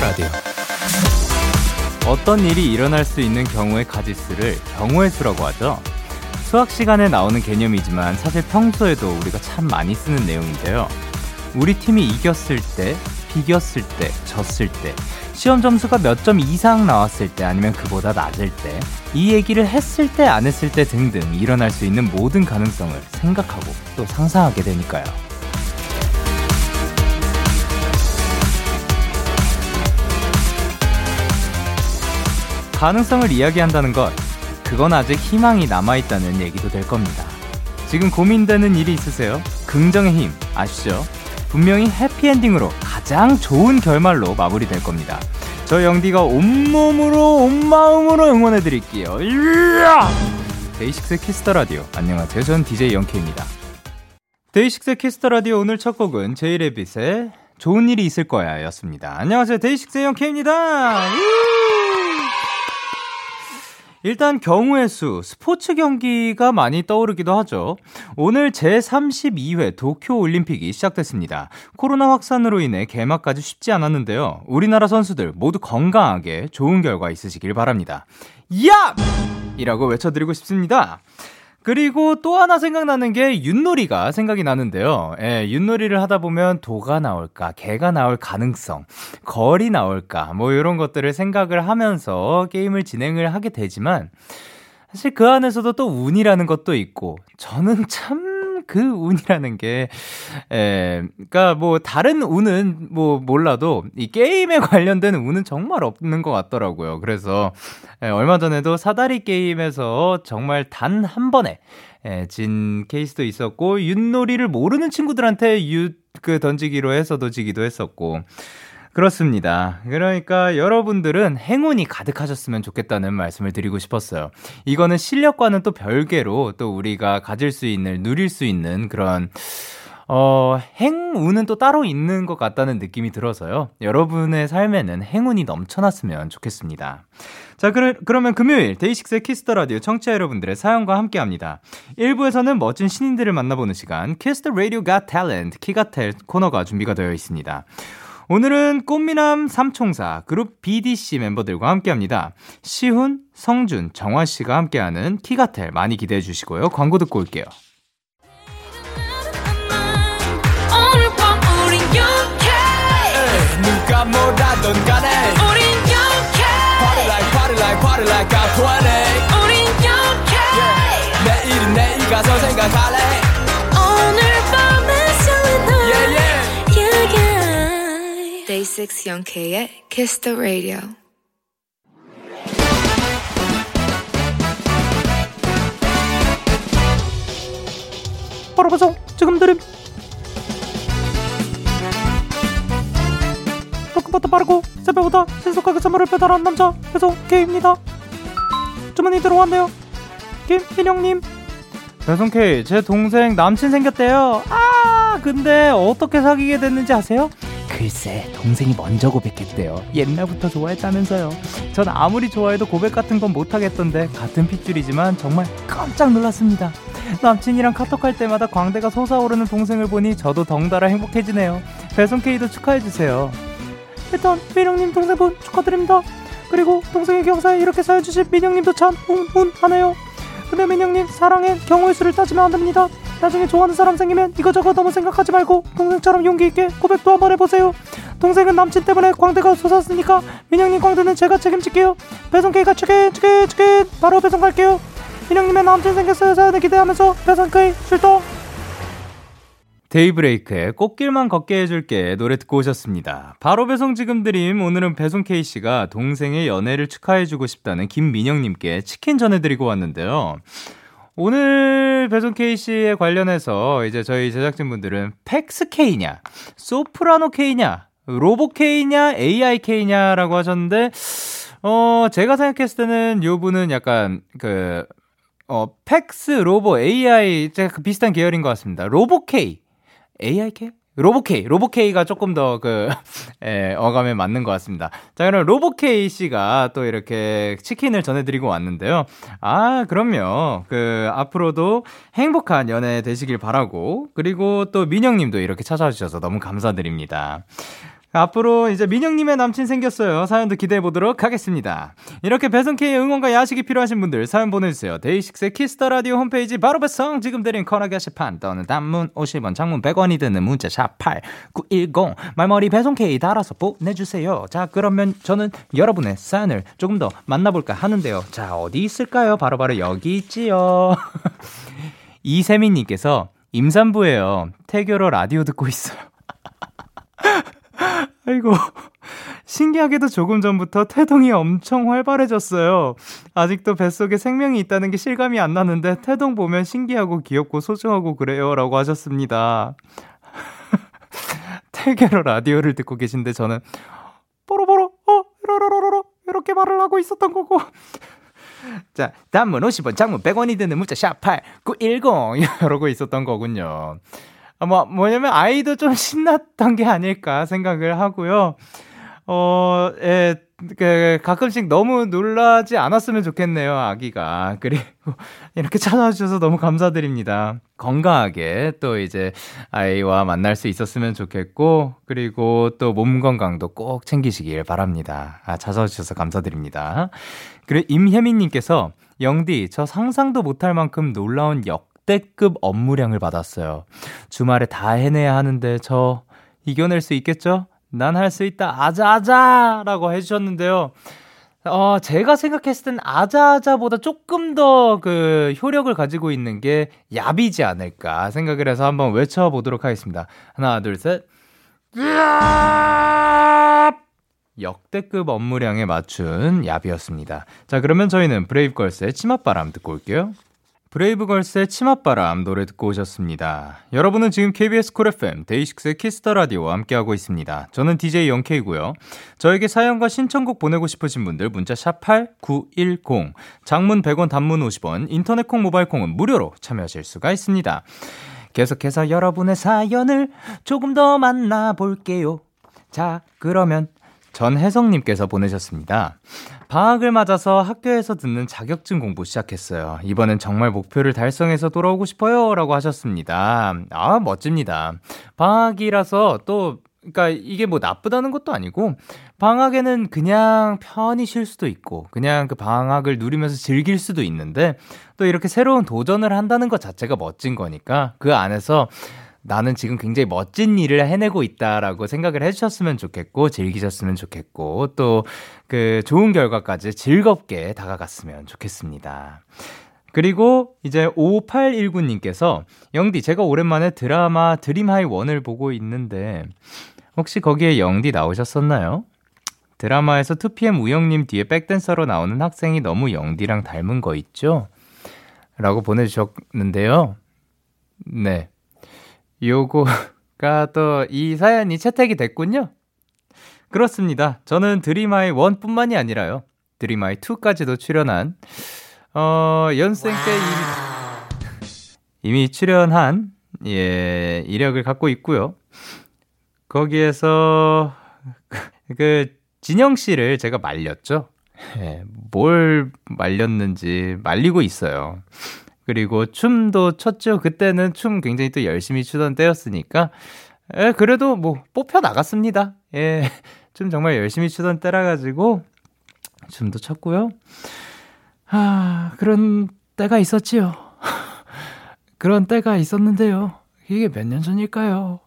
라디오. 어떤 일이 일어날 수 있는 경우의 가지수를 경우의 수라고 하죠. 수학 시간에 나오는 개념이지만 사실 평소에도 우리가 참 많이 쓰는 내용인데요. 우리 팀이 이겼을 때, 비겼을 때, 졌을 때, 시험 점수가 몇 점 이상 나왔을 때 아니면 그보다 낮을 때, 이 얘기를 했을 때, 안 했을 때 등등 일어날 수 있는 모든 가능성을 생각하고 또 상상하게 되니까요. 가능성을 이야기한다는 것, 그건 아직 희망이 남아있다는 얘기도 될 겁니다. 지금 고민되는 일이 있으세요? 긍정의 힘, 아시죠? 분명히 해피엔딩으로 가장 좋은 결말로 마무리될 겁니다. 저 영디가 온몸으로, 온마음으로 응원해드릴게요. 데이식스 키스 더 라디오. 안녕하세요. 전 DJ 영케입니다. 데이식스 키스 더 라디오 오늘 첫 곡은 제이레빗의 좋은 일이 있을 거야 였습니다. 안녕하세요. 데이식스 영케입니다. 일단 경우의 수, 스포츠 경기가 많이 떠오르기도 하죠. 오늘 제32회 도쿄 올림픽이 시작됐습니다. 코로나 확산으로 인해 개막까지 쉽지 않았는데요. 우리나라 선수들 모두 건강하게 좋은 결과 있으시길 바랍니다. 야! 이라고 외쳐드리고 싶습니다. 그리고 또 하나 생각나는 게 윷놀이가 생각이 나는데요. 예, 윷놀이를 하다 보면 도가 나올까, 개가 나올 가능성, 거리 나올까, 뭐 이런 것들을 생각을 하면서 게임을 진행을 하게 되지만, 사실 그 안에서도 또 운이라는 것도 있고, 저는 참 그 운이라는 게, 에, 그니까 뭐 다른 운은 뭐 몰라도 이 게임에 관련된 운은 정말 없는 것 같더라고요. 그래서 에, 얼마 전에도 사다리 게임에서 정말 단 한 번에 에, 진 케이스도 있었고, 윷놀이를 모르는 친구들한테 윷 그 던지기로 해서 도 지기도 했었고, 그렇습니다. 그러니까 여러분들은 행운이 가득하셨으면 좋겠다는 말씀을 드리고 싶었어요. 이거는 실력과는 또 별개로 또 우리가 가질 수 있는, 누릴 수 있는 그런 어, 행운은 또 따로 있는 것 같다는 느낌이 들어서요. 여러분의 삶에는 행운이 넘쳐났으면 좋겠습니다. 자, 그러, 그러면 금요일 데이식스의 키스 더 라디오 청취자 여러분들의 사연과 함께 합니다. 1부에서는 멋진 신인들을 만나보는 시간, 키스 더 라디오 got talent 키갓탤 코너가 준비가 되어 있습니다. 오늘은 꽃미남 삼총사 그룹 BDC 멤버들과 함께 합니다. 시훈, 성준, 정화 씨가 함께하는 키갓탤 많이 기대해 주시고요. 광고 듣고 올게요. 누가 뭐라던 간에. 우린 영케 Party like party like party like I'm 20 우린 영케 내일은 내일 가서 생각할래 6 영케의 Kiss the Radio. 바로 가서 지금 드림 로크부터 빠르고 새벽보다 신속하게 선물을 배달한 남자 배송 K입니다. 주문이 들어왔네요. 김민영님. 배송 K 제 동생 남친 생겼대요. 아 근데 어떻게 사귀게 됐는지 아세요? 글쎄 동생이 먼저 고백했대요 옛날부터 좋아했다면서요 전 아무리 좋아해도 고백 같은 건 못하겠던데 같은 핏줄이지만 정말 깜짝 놀랐습니다 남친이랑 카톡할 때마다 광대가 솟아오르는 동생을 보니 저도 덩달아 행복해지네요. 배송 K도 축하해주세요. 일단 민영님 동생분 축하드립니다. 그리고 동생의 경사에 이렇게 사연주신 민영님도 참 운운하네요. 근데 민영님 사랑의 경우의 수를 따지면 안 됩니다. 나중에 좋아하는 사람 생기면 이거저거 너무 생각하지 말고 동생처럼 용기 있게 고백도 한번 해보세요. 동생은 남친 때문에 광대가 솟았으니까 민영님 광대는 제가 책임질게요. 배송 K가 축해 축해 축해 바로 배송 갈게요. 민영님의 남친 생겼어요 사연을 기대하면서 배송 K 출동. 데이브레이크의 꽃길만 걷게 해줄게 노래 듣고 오셨습니다. 바로 배송 지금 드림 오늘은 배송 K씨가 동생의 연애를 축하해주고 싶다는 김민영님께 치킨 전해드리고 왔는데요. 오늘 배송 K씨에 관련해서 이제 저희 제작진분들은 팩스 K냐, 소프라노 K냐, 로보 K냐, AI K냐라고 하셨는데, 어, 제가 생각했을 때는 요 분은 약간 그, 어, 팩스, 로보, AI, 제가 비슷한 계열인 것 같습니다. 로보 K. AIK? 로보케이, 로보케이가 조금 더 그, 예, 어감에 맞는 것 같습니다. 자, 그럼 로보케이 씨가 또 이렇게 치킨을 전해드리고 왔는데요. 아, 그럼요. 그, 앞으로도 행복한 연애 되시길 바라고, 그리고 또 민영님도 이렇게 찾아주셔서 너무 감사드립니다. 앞으로 이제 민영님의 남친 생겼어요. 사연도 기대해 보도록 하겠습니다. 이렇게 배송K의 응원과 야식이 필요하신 분들 사연 보내주세요. 데이식스의 Kiss the Radio 홈페이지 바로 배송 지금 드림 코너 게시판 또는 단문 50원, 장문 100원이 드는 문자 샵 #8910 말머리 배송K 달아서 보내주세요. 자 그러면 저는 여러분의 사연을 조금 더 만나볼까 하는데요. 자 어디 있을까요? 바로바로 바로 여기 있지요. 이세민님께서 임산부예요. 태교로 라디오 듣고 있어요. 아이고. 신기하게도 조금 전부터 태동이 엄청 활발해졌어요. 아직도 뱃속에 생명이 있다는 게 실감이 안 나는데 태동 보면 신기하고 귀엽고 소중하고 그래요. 라고 하셨습니다. 태계로 라디오를 듣고 계신데 저는 뽀로뽀로, 어, 로로로로로 이렇게 말을 하고 있었던 거고. 자, 단문 50원, 장문 100원이 드는 문자 샵 8 910 이러고 있었던 거군요. 아, 뭐, 뭐냐면 아이도 좀 신났던 게 아닐까 생각을 하고요. 어, 예, 그, 가끔씩 너무 놀라지 않았으면 좋겠네요, 아기가. 그리고 이렇게 찾아와 주셔서 너무 감사드립니다. 건강하게 또 이제 아이와 만날 수 있었으면 좋겠고, 그리고 또 몸 건강도 꼭 챙기시길 바랍니다. 아, 찾아와 주셔서 감사드립니다. 그리고 임혜민님께서 영디, 저 상상도 못할 만큼 놀라운 역 역대급 업무량을 받았어요. 주말에 다 해내야 하는데 저 이겨낼 수 있겠죠? 난 할 수 있다. 아자아자! 라고 해주셨는데요. 어, 제가 생각했을 땐 아자아자보다 조금 더 그 효력을 가지고 있는 게 야비지 않을까 생각을 해서 한번 외쳐보도록 하겠습니다. 하나, 둘, 셋. 역대급 업무량에 맞춘 야비였습니다. 자, 그러면 저희는 브레이브걸스의 치맛바람 듣고 올게요. 브레이브걸스의 치맛바람 노래 듣고 오셨습니다. 여러분은 지금 KBS Cool FM 데이식스의 Kiss the Radio와 함께하고 있습니다. 저는 DJ 영케이고요. 저에게 사연과 신청곡 보내고 싶으신 분들 문자 샵 #8910 장문 100원, 단문 50원, 인터넷 콩, 모바일 콩은 무료로 참여하실 수가 있습니다. 계속해서 여러분의 사연을 조금 더 만나볼게요. 자, 그러면 전혜성님께서 보내셨습니다. 방학을 맞아서 학교에서 듣는 자격증 공부 시작했어요. 이번엔 정말 목표를 달성해서 돌아오고 싶어요. 라고 하셨습니다. 아, 멋집니다. 방학이라서 또, 그러니까 이게 뭐 나쁘다는 것도 아니고, 방학에는 그냥 편히 쉴 수도 있고, 그냥 그 방학을 누리면서 즐길 수도 있는데, 또 이렇게 새로운 도전을 한다는 것 자체가 멋진 거니까, 그 안에서 나는 지금 굉장히 멋진 일을 해내고 있다라고 생각을 해주셨으면 좋겠고, 즐기셨으면 좋겠고, 또 그 좋은 결과까지 즐겁게 다가갔으면 좋겠습니다. 그리고 이제 5819님께서, 영디, 제가 오랜만에 드라마 드림하이 1을 보고 있는데, 혹시 거기에 영디 나오셨었나요? 드라마에서 2PM 우영님 뒤에 백댄서로 나오는 학생이 너무 영디랑 닮은 거 있죠? 라고 보내주셨는데요. 네. 요거가 또 이 사연이 채택이 됐군요. 그렇습니다. 저는 드림아이 1뿐만이 아니라요. 드림아이 2까지도 출연한 어, 연생 때 이미, 이미 출연한 예, 이력을 갖고 있고요. 거기에서 그 진영 씨를 제가 말렸죠. 예, 뭘 말렸는지 말리고 있어요. 그리고 춤도 췄죠. 그때는 춤 굉장히 또 열심히 추던 때였으니까. 예, 그래도 뭐 뽑혀 나갔습니다. 예. 춤 정말 열심히 추던 때라 가지고 춤도 췄고요. 아, 그런 때가 있었지요. 그런 때가 있었는데요. 이게 몇 년 전일까요?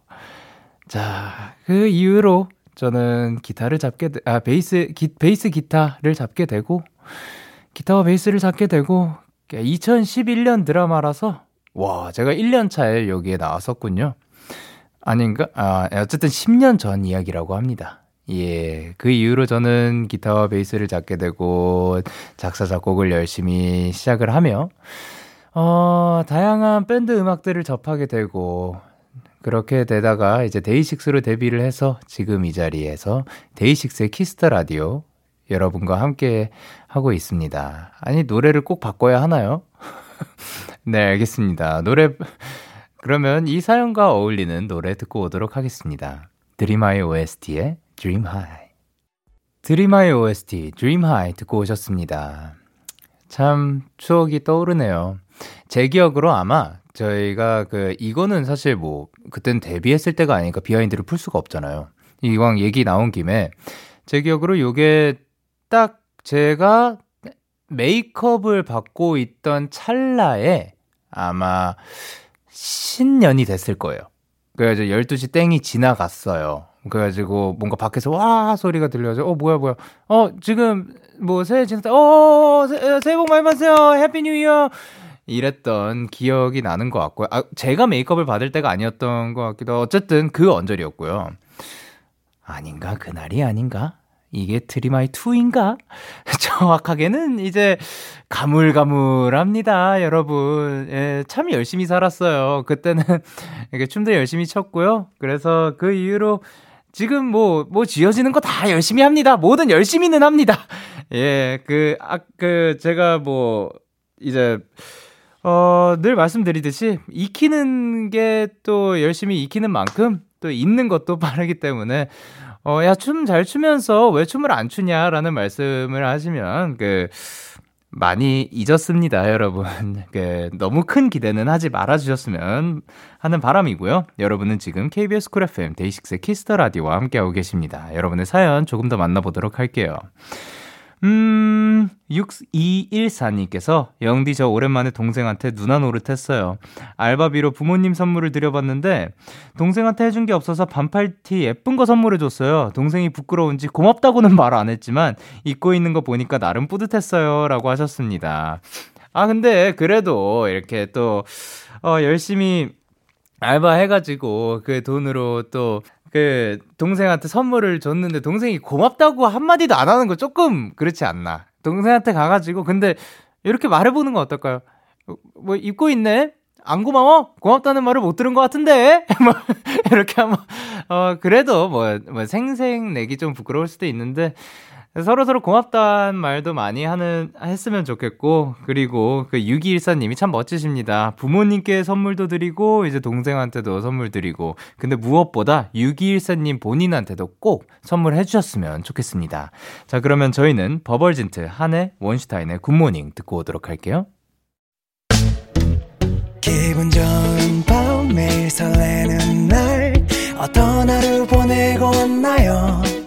자, 그 이후로 저는 기타를 잡게 되, 아, 베이스 기, 베이스 기타를 잡게 되고 기타와 베이스를 잡게 되고 2011년 드라마라서 와, 제가 1년 차에 여기에 나왔었군요. 아닌가? 아, 어쨌든 10년 전 이야기라고 합니다. 예. 그 이후로 저는 기타와 베이스를 잡게 되고 작사 작곡을 열심히 시작을 하며 어, 다양한 밴드 음악들을 접하게 되고 그렇게 되다가 이제 데이식스로 데뷔를 해서 지금 이 자리에서 데이식스의 Kiss the Radio 여러분과 함께 하고 있습니다. 아니, 노래를 꼭 바꿔야 하나요? 네, 알겠습니다. 노래, 그러면 이 사연과 어울리는 노래 듣고 오도록 하겠습니다. 드림하이 OST의 Dream. 드림하이 OST, Dream High 듣고 오셨습니다. 참 추억이 떠오르네요. 제 기억으로 아마 저희가 그, 이거는 사실 뭐, 그땐 데뷔했을 때가 아니니까 behind를 풀 수가 없잖아요. 이왕 얘기 나온 김에 제 기억으로 요게 딱 제가 메이크업을 받고 있던 찰나에 아마 신년이 됐을 거예요. 그래가지고 12시 땡이 지나갔어요. 그래가지고 뭔가 밖에서 와 소리가 들려서 어 뭐야 뭐야 어 지금 뭐 새해 지났다 어 새, 새해 복 많이 받으세요 Happy New Year 이랬던 기억이 나는 것 같고요. 아, 제가 메이크업을 받을 때가 아니었던 것 같기도 어쨌든 그 언저리였고요. 아닌가 그날이 아닌가 이게 드림하이 2인가? 정확하게는 이제 가물가물합니다, 여러분. 예, 참 열심히 살았어요. 그때는 이렇게 춤도 열심히 췄고요. 그래서 그 이후로 지금 뭐, 뭐 주어지는 거 다 열심히 합니다. 뭐든 열심히는 합니다. 예, 그, 아, 그, 제가 뭐, 이제, 어, 늘 말씀드리듯이 익히는 게 또 열심히 익히는 만큼 또 잊는 것도 빠르기 때문에 어, 야, 춤 잘 추면서 왜 춤을 안 추냐라는 말씀을 하시면, 그, 많이 잊었습니다, 여러분. 그, 너무 큰 기대는 하지 말아주셨으면 하는 바람이고요. 여러분은 지금 KBS Cool FM 데이식스의 Kiss the Radio와 함께하고 계십니다. 여러분의 사연 조금 더 만나보도록 할게요. 음, 6214님께서 영디 저 오랜만에 동생한테 누나 노릇했어요. 알바비로 부모님 선물을 드려봤는데 동생한테 해준 게 없어서 반팔티 예쁜 거 선물해줬어요. 동생이 부끄러운지 고맙다고는 말 안 했지만 입고 있는 거 보니까 나름 뿌듯했어요. 라고 하셨습니다. 아, 근데 그래도 이렇게 또, 어, 열심히 알바 해가지고 그 돈으로 또 그 동생한테 선물을 줬는데 동생이 고맙다고 한마디도 안 하는 거 조금 그렇지 않나. 동생한테 가가지고 근데 이렇게 말해보는 건 어떨까요? 뭐 입고 있네? 안 고마워? 고맙다는 말을 못 들은 것 같은데? 뭐, 이렇게 하면, 어, 그래도 뭐, 뭐, 생생 내기 좀 부끄러울 수도 있는데, 서로 서로 고맙다는 말도 많이 하는 했으면 좋겠고 그리고 그 6214님이 참 멋지십니다. 부모님께 선물도 드리고 이제 동생한테도 선물 드리고 근데 무엇보다 6214님 본인한테도 꼭 선물해 주셨으면 좋겠습니다. 자, 그러면 저희는 버벌진트 한해 원슈타인의 굿모닝 듣고 오도록 할게요. 기분 좋은 밤 매일 설레는 날 어떤 하루 보내고 왔나요?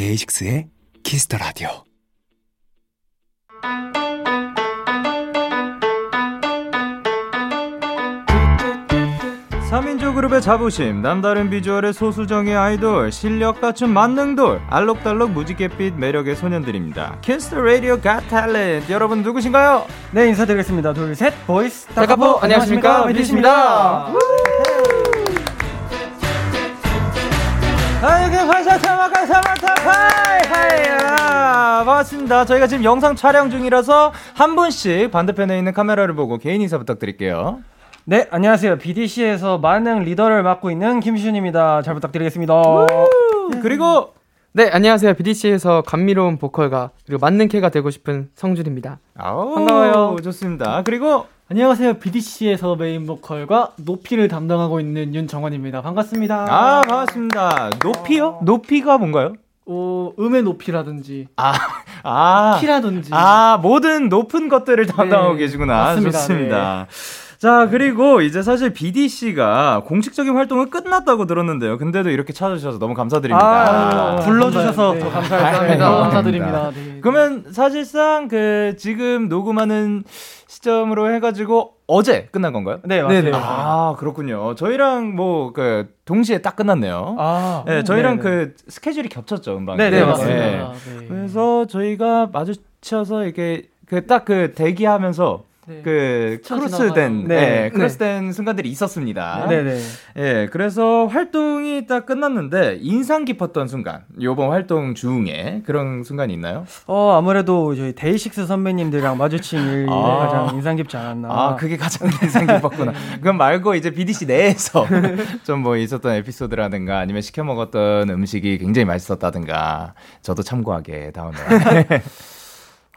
데이식스의 Kiss the Radio. 3인조 그룹의 자부심, 남다른 비주얼의 소수정예 아이돌, 실력 갖춘 만능돌, 알록달록 무지갯빛 매력의 소년들입니다. Kiss the Radio Got Talent 여러분 누구신가요? 네 인사드리겠습니다. 둘, 셋, 보이스 다카포 안녕하십니까 미디입니다. 아이고 화샤타마카 사마타파이 하이야 반갑습니다 저희가 지금 영상 촬영 중이라서 한 분씩 반대편에 있는 카메라를 보고 개인 인사 부탁드릴게요 네 안녕하세요 BDC에서 만능 리더를 맡고 있는 김시윤입니다 잘 부탁드리겠습니다 그리고 네 안녕하세요 BDC에서 감미로운 보컬가 그리고 만능 캐가 되고 싶은 성준입니다 아우, 반가워요 좋습니다 그리고 안녕하세요. BDC에서 메인 보컬과 높이를 담당하고 있는 윤정원입니다. 반갑습니다. 아, 반갑습니다. 높이요? 높이가 뭔가요? 어, 음의 높이라든지. 아, 아. 키라든지. 아, 모든 높은 것들을 담당하고 네, 계시구나. 맞습니다. 좋습니다. 네. 자, 그리고 이제 사실 BDC가 공식적인 활동은 끝났다고 들었는데요. 근데도 이렇게 찾아주셔서 너무 감사드립니다. 아, 불러주셔서 네. 더 감사합니다. 감사드립니다. 네. 그러면 사실상 그 지금 녹음하는 시점으로 해가지고 어제 끝난 건가요? 네, 맞습니다. 아, 그렇군요. 저희랑 뭐, 그, 동시에 딱 끝났네요. 아, 네, 저희랑 네네. 그 스케줄이 겹쳤죠, 음방. 네네, 네, 맞습니다. 네. 네. 그래서 저희가 마주쳐서 이렇게 그 딱그 그 대기하면서 네. 그 크로스된. 네. 네. 크로스된 순간들이 있었습니다. 네네. 예, 그래서 활동이 딱 끝났는데 인상 깊었던 순간, 요번 활동 중에 그런 순간이 있나요? 어 아무래도 저희 데이식스 선배님들이랑 마주친 일이 아. 가장 인상 깊지 않았나. 아, 그게 가장 인상 깊었구나. 그건 말고 이제 BDC 내에서 좀 뭐 있었던 에피소드라든가 아니면 시켜 먹었던 음식이 굉장히 맛있었다든가 저도 참고하게 다음에.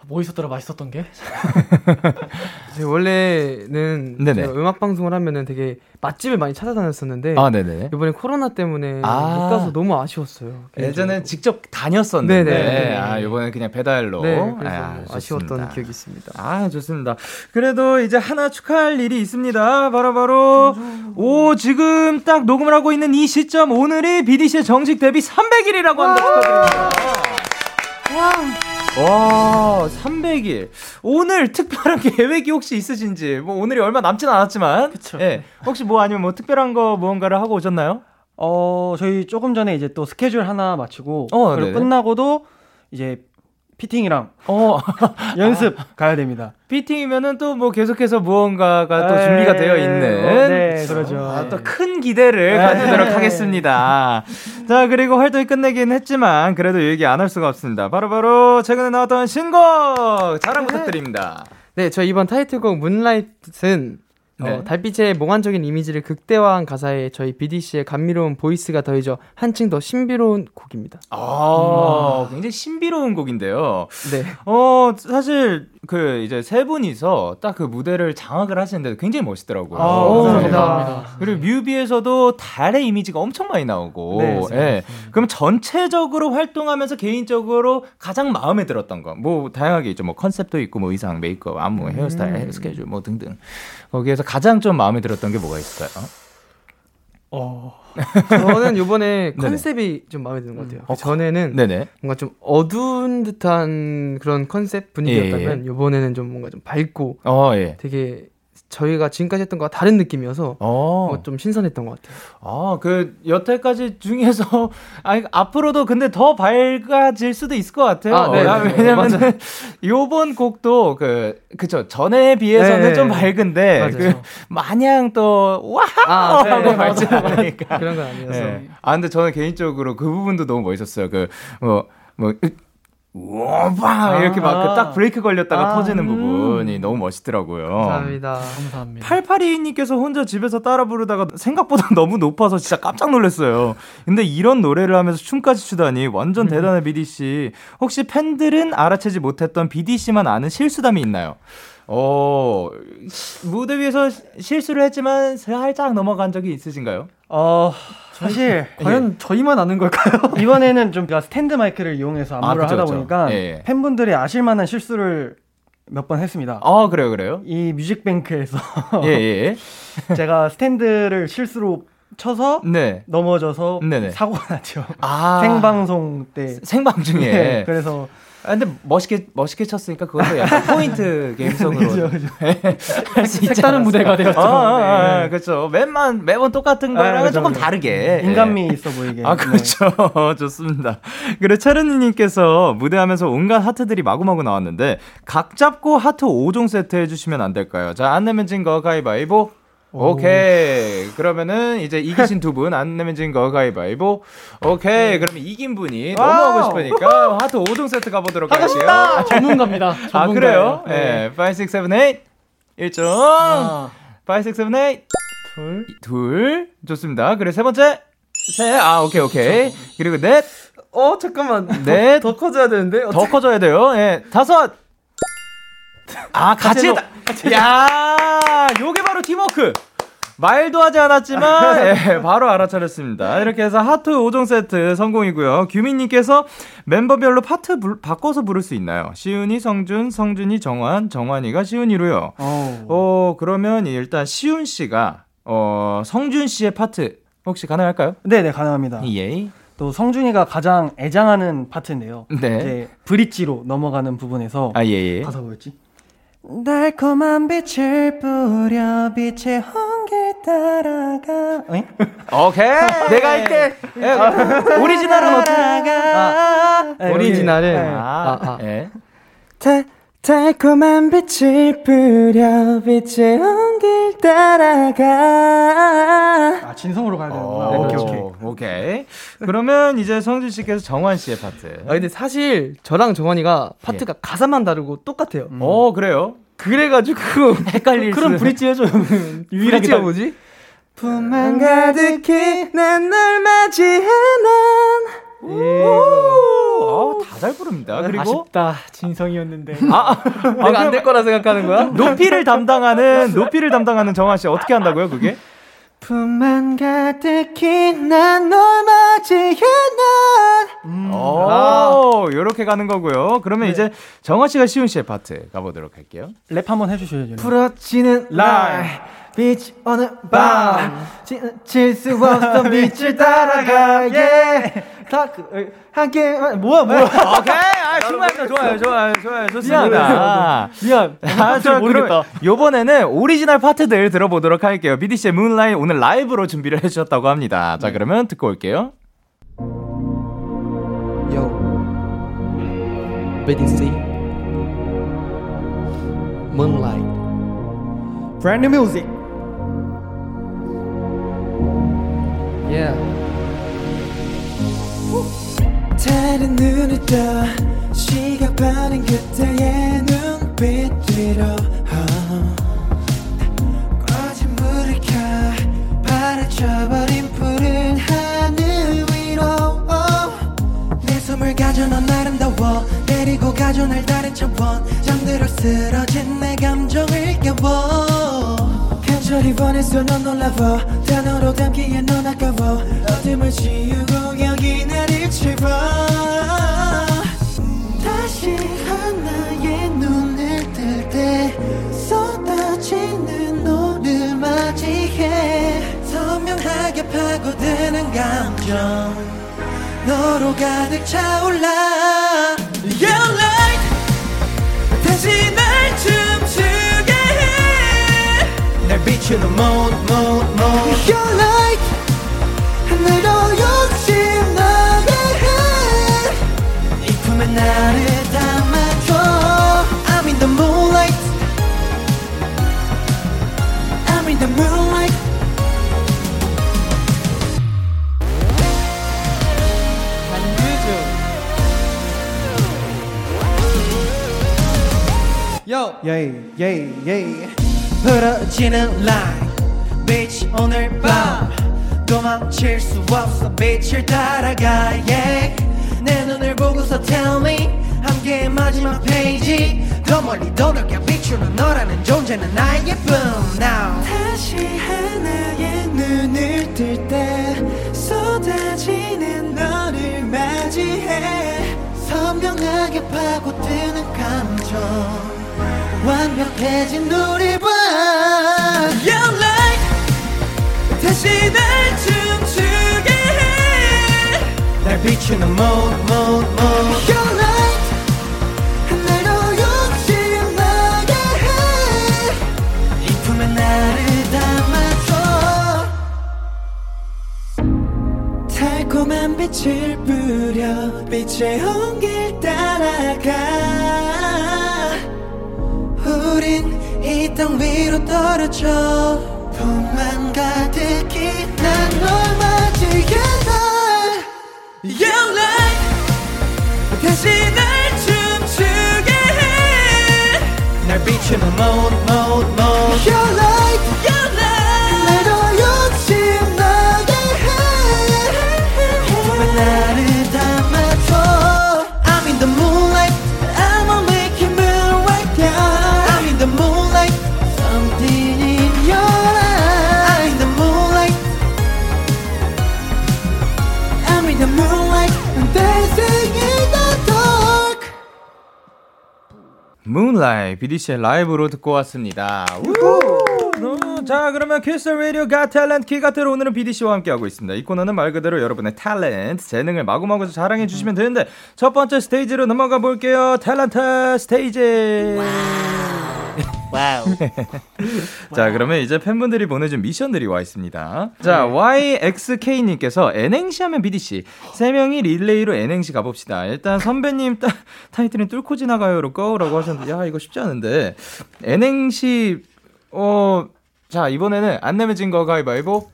뭐 있었더라 맛있었던 게? 제가 원래는 네네. 제가 음악 방송을 하면은 되게 맛집을 많이 찾아다녔었는데 아, 네네. 이번에 코로나 때문에 아. 못 가서 너무 아쉬웠어요. 예전엔 직접 다녔었는데, 네네. 아, 요번엔 그냥 배달로. 네, 아, 뭐 아쉬웠던 좋습니다. 기억이 있습니다. 아, 좋습니다. 그래도 이제 하나 축하할 일이 있습니다. 바로 바로, 오, 지금 딱 녹음을 하고 있는 이 시점, 오늘이 BDC의 정식 데뷔 300일이라고 합니다. 축하드립니다. 와, 300일. 오늘 특별한 계획이 혹시 있으신지, 뭐 오늘이 얼마 남진 않았지만, 그쵸. 예, 혹시 뭐 아니면 뭐 특별한 거 무언가를 하고 오셨나요? 어 저희 조금 전에 이제 또 스케줄 하나 마치고 어, 그리고 네네. 끝나고도 이제 피팅이랑 어, 연습 가야 됩니다. 피팅이면은 또 뭐 계속해서 무언가가 또 네. 준비가 되어 있는. 어, 네, 그러죠. 아, 또큰 기대를 네. 가지도록 하겠습니다. 자, 그리고 활동이 끝내긴 했지만, 그래도 얘기 안 할 수가 없습니다. 바로바로 최근에 나왔던 신곡! 자랑 부탁드립니다. 네, 저희 이번 타이틀곡 문라이트는 네. 어, 달빛의 몽환적인 이미지를 극대화한 가사에 저희 BDC의 감미로운 보이스가 더해져 한층 더 신비로운 곡입니다. 아, 굉장히 신비로운 곡인데요. 네. 어, 사실, 그, 이제 세 분이서 딱 그 무대를 장악을 하시는데 굉장히 멋있더라고요. 아, 오, 감사합니다. 감사합니다. 그리고 뮤비에서도 달의 이미지가 엄청 많이 나오고, 네, 예. 그럼 전체적으로 활동하면서 개인적으로 가장 마음에 들었던 거, 뭐 다양하게 있죠. 뭐 concept도 있고, 뭐 의상, 메이크업, 안무, 헤어스타일, 헤어 스케줄, 뭐 등등. 거기에서 가장 좀 마음에 들었던 게 뭐가 있을까요? 저는 이번에 네네. 컨셉이 좀 마음에 드는 것 같아요. 어, 그 전에는 네네. 뭔가 좀 어두운 듯한 그런 컨셉 분위기였다면 이번에는 좀 뭔가 좀 밝고 어, 예. 되게 저희가 지금까지 했던 거와 다른 느낌이어서 어. 뭔가 좀 신선했던 것 같아요. 아, 그 여태까지 중에서 아 앞으로도 근데 더 밝아질 수도 있을 것 같아요. 아, 네, 아, 네, 왜냐면 맞아요. 요번 곡도 그 그쵸 전에 비해서는 네. 좀 밝은데 맞아요. 그 마냥 또 wow 아, 네, 하고 네, 밝지. 않으니까. 그런 건 아니어서. 네. 아 근데 저는 개인적으로 그 부분도 너무 멋있었어요. 그뭐 뭐 우와 이렇게 막그딱 브레이크 걸렸다가 아, 터지는 음. 부분이 너무 멋있더라고요. 감사합니다. 감사합니다. 8822님께서 혼자 집에서 따라 부르다가 생각보다 너무 높아서 진짜 깜짝 놀랐어요. 근데 이런 노래를 하면서 춤까지 추다니 완전 대단해 BDC. 혹시 팬들은 알아채지 못했던 BDC만 아는 실수담이 있나요? 어, 무대 위에서 실수를 했지만 살짝 넘어간 적이 있으신가요? 어 사실 과연 저희만 아는 걸까요? 이번에는 좀 제가 스탠드 마이크를 이용해서 아, 안무를 그쵸, 하다 그쵸. 보니까 예, 예. 팬분들이 아실만한 실수를 몇 번 했습니다. 아, 그래요, 그래요? 이 뮤직뱅크에서 예, 예. 제가 스탠드를 실수로 쳐서 네. 넘어져서 네네. 사고가 났죠. 아. 생방송 때. 생방 중에. 네, 그래서 아, 근데 멋있게, 멋있게 쳤으니까 그것도 약간 포인트 게임성으로. 그죠, 그죠. 할수 있지 색다른? 무대가 되었죠. 아, 아, 아, 네. 그렇죠. 매만 매번 똑같은 거랑은 아, 그죠, 조금 그죠. 다르게 인간미 있어 보이게. 예. 아 네. 그렇죠. 좋습니다. 그리고 차르니님께서 무대하면서 온갖 하트들이 마구마구 나왔는데 각 잡고 하트 5종 세트 해주시면 안 될까요? 자 안 내면 진거 가위바위보. 오케이. 그러면은 이제 이기신 두 분 안 내면 진거 가위바위보. 오케이. 그러면 이긴 분이 너무 wow. 하고 싶으니까 하트 5종 세트 가보도록 할게요. 아, 전문가입니다. 아 전문가예요. 그래요? 예. 5, 6, 7, 8. 1점. 아, 5, 6, 7, 8. 둘. 둘. 좋습니다. 그래, 세 번째. 셋. 아, 오케이, 오케이. 그리고 넷. 어 잠깐만. 넷. 더 커져야 되는데. 더 커져야 돼요. 예. 다섯. 아, 같이 했다. 야 요게 바로 팀워크. 말도 하지 않았지만, 예, 바로 알아차렸습니다. 이렇게 해서 하트 5종 세트 성공이고요. 규민님께서 멤버별로 파트 불- 바꿔서 부를 수 있나요? 시윤이, 성준, 성준이, 정환, 정환이가 시윤이로요. 어. 어, 그러면 일단 시훈 씨가 어, 성준 씨의 파트 혹시 가능할까요? 네, 네, 가능합니다. 예. 또 성준이가 가장 애장하는 파트인데요. 네. 이제 브릿지로 넘어가는 부분에서 아, 예, 예. 가사 뭐였지? 달콤한 빛을 뿌려 빛의 홍길 따라가. 오케이. 내가 할게. 예, 오리지널은 어떻게? 따라가. 네, 오리지널은 네. 아, 아, 아. 예. 달 달콤한 빛을 뿌려 빛의 온길 따라가. 아, 진성으로 가야 되는구나. 오, 오케이, 오케이, 오케이. 그러면 이제 성진 씨께서 정환 씨의 파트. 아 근데 사실 저랑 정환이가 파트가 가사만 다르고 똑같아요. 어, 그래요? 그래가지고 헷갈릴 그럼 수- 브릿지 해줘요. 유일하게 뭐지? 품 안 가득히 난 널 맞이해 난. 오, 아, 다잘 부릅니다. 그리고 아쉽다. 진성이었는데. 아, 내가 안 될 거라 생각하는 거야? 높이를 담당하는 높이를 담당하는 정환 씨 어떻게 한다고요, 그게? 품 안 가득히 난 널 맞이해 난. 오, 요렇게 가는 거고요. 그러면 이제 정환 씨가 시훈 씨의 파트 가보도록 할게요. 랩 한번 해주셔야죠. 부서지는 달빛 어느 밤 지칠 수 없어 빛을 따라가 yeah. 다 그, 함께 뭐야 뭐야 오케이, 아, 충분합니다. 좋아요, 좋아요, 좋아요, 좋습니다. 미안. 아, 저 모르겠다. 요번에는 오리지널 파트들 들어보도록 할게요. BD 씨의 문라인 오늘 라이브로 준비를 해주셨다고 합니다. 자, 그러면 듣고 올게요. Yo BDC Moonlight Brand new music. 다른 눈을 떠 시각 반응 그때의 눈빛 뒤로. 꺼진 물을 켜 바라쳐버린 푸른 하늘 위로. 내 숨을 가져 넌 아름다워. 데리고 가줘 날 다른 차원. 잠들어 쓰러진 내 감정을 깨워 간절히 원해서 넌 놀라워. 단어로 담기에 넌 아까워. 어둠을 지우고 여기 나를 채워 다시 하나의 눈을 뜰 때 쏟아지는 너를 맞이해. 선명하게 파고드는 감정. 너로 가득 차올라. Your light. 다시 날 춤추게 해날 비추는 moon moon moon Your light 하늘로 욕심나게 해이 품에 나를 담아줘 I'm in the moonlight I'm in the moonlight Yo yeah, yeah, yeah. 부서지는 달빛 오늘 밤 도망칠 수 없어. 빛을 따라가 yeah. 내 눈을 보고서 tell me. 함께 마지막 페이지. 더 멀리 더 넓게 비추는 너라는 존재는 나의 예쁨 now. 다시 하나의 눈을 뜰 때 쏟아지는 너를 맞이해 선명하게 파고드는 감정 완벽해진 우리 봐 Your light 다시 날 춤추게 해날 비추는 moon moon moon Your light 해이 품에 나를 담아줘. 달콤한 빛을 뿌려 빛의 온길 따라가 우린 이 땅 위로 떨어져. 품만 가득히 난널 맞이해 날 Your light 다시 날 춤추게 해날 비추는 moon moon moon Your light Moon Rider BDC의 라이브로 듣고 왔습니다. 우! 자, 그러면 키스 라디오 Got Talent 키가텔 오늘은 BDC와 함께 하고 있습니다. 이 코너는 말 그대로 여러분의 탤런트, 재능을 마구마구 자랑해 주시면 되는데 첫 번째 스테이지로 넘어가 볼게요. 탤런트 스테이지. Wow. 자, 그러면 이제 팬분들이 보내준 미션들이 와 있습니다. 자, YXK님께서 N행시 하면 BDC. 세 명이 릴레이로 N행시 가봅시다. 일단 선배님 따, 타이틀은 뚫고 지나가요로 꺼라고 하셨는데, 야, 이거 쉽지 않은데. N행시, 어, 자, 이번에는 안 내면 진거 가위바위보.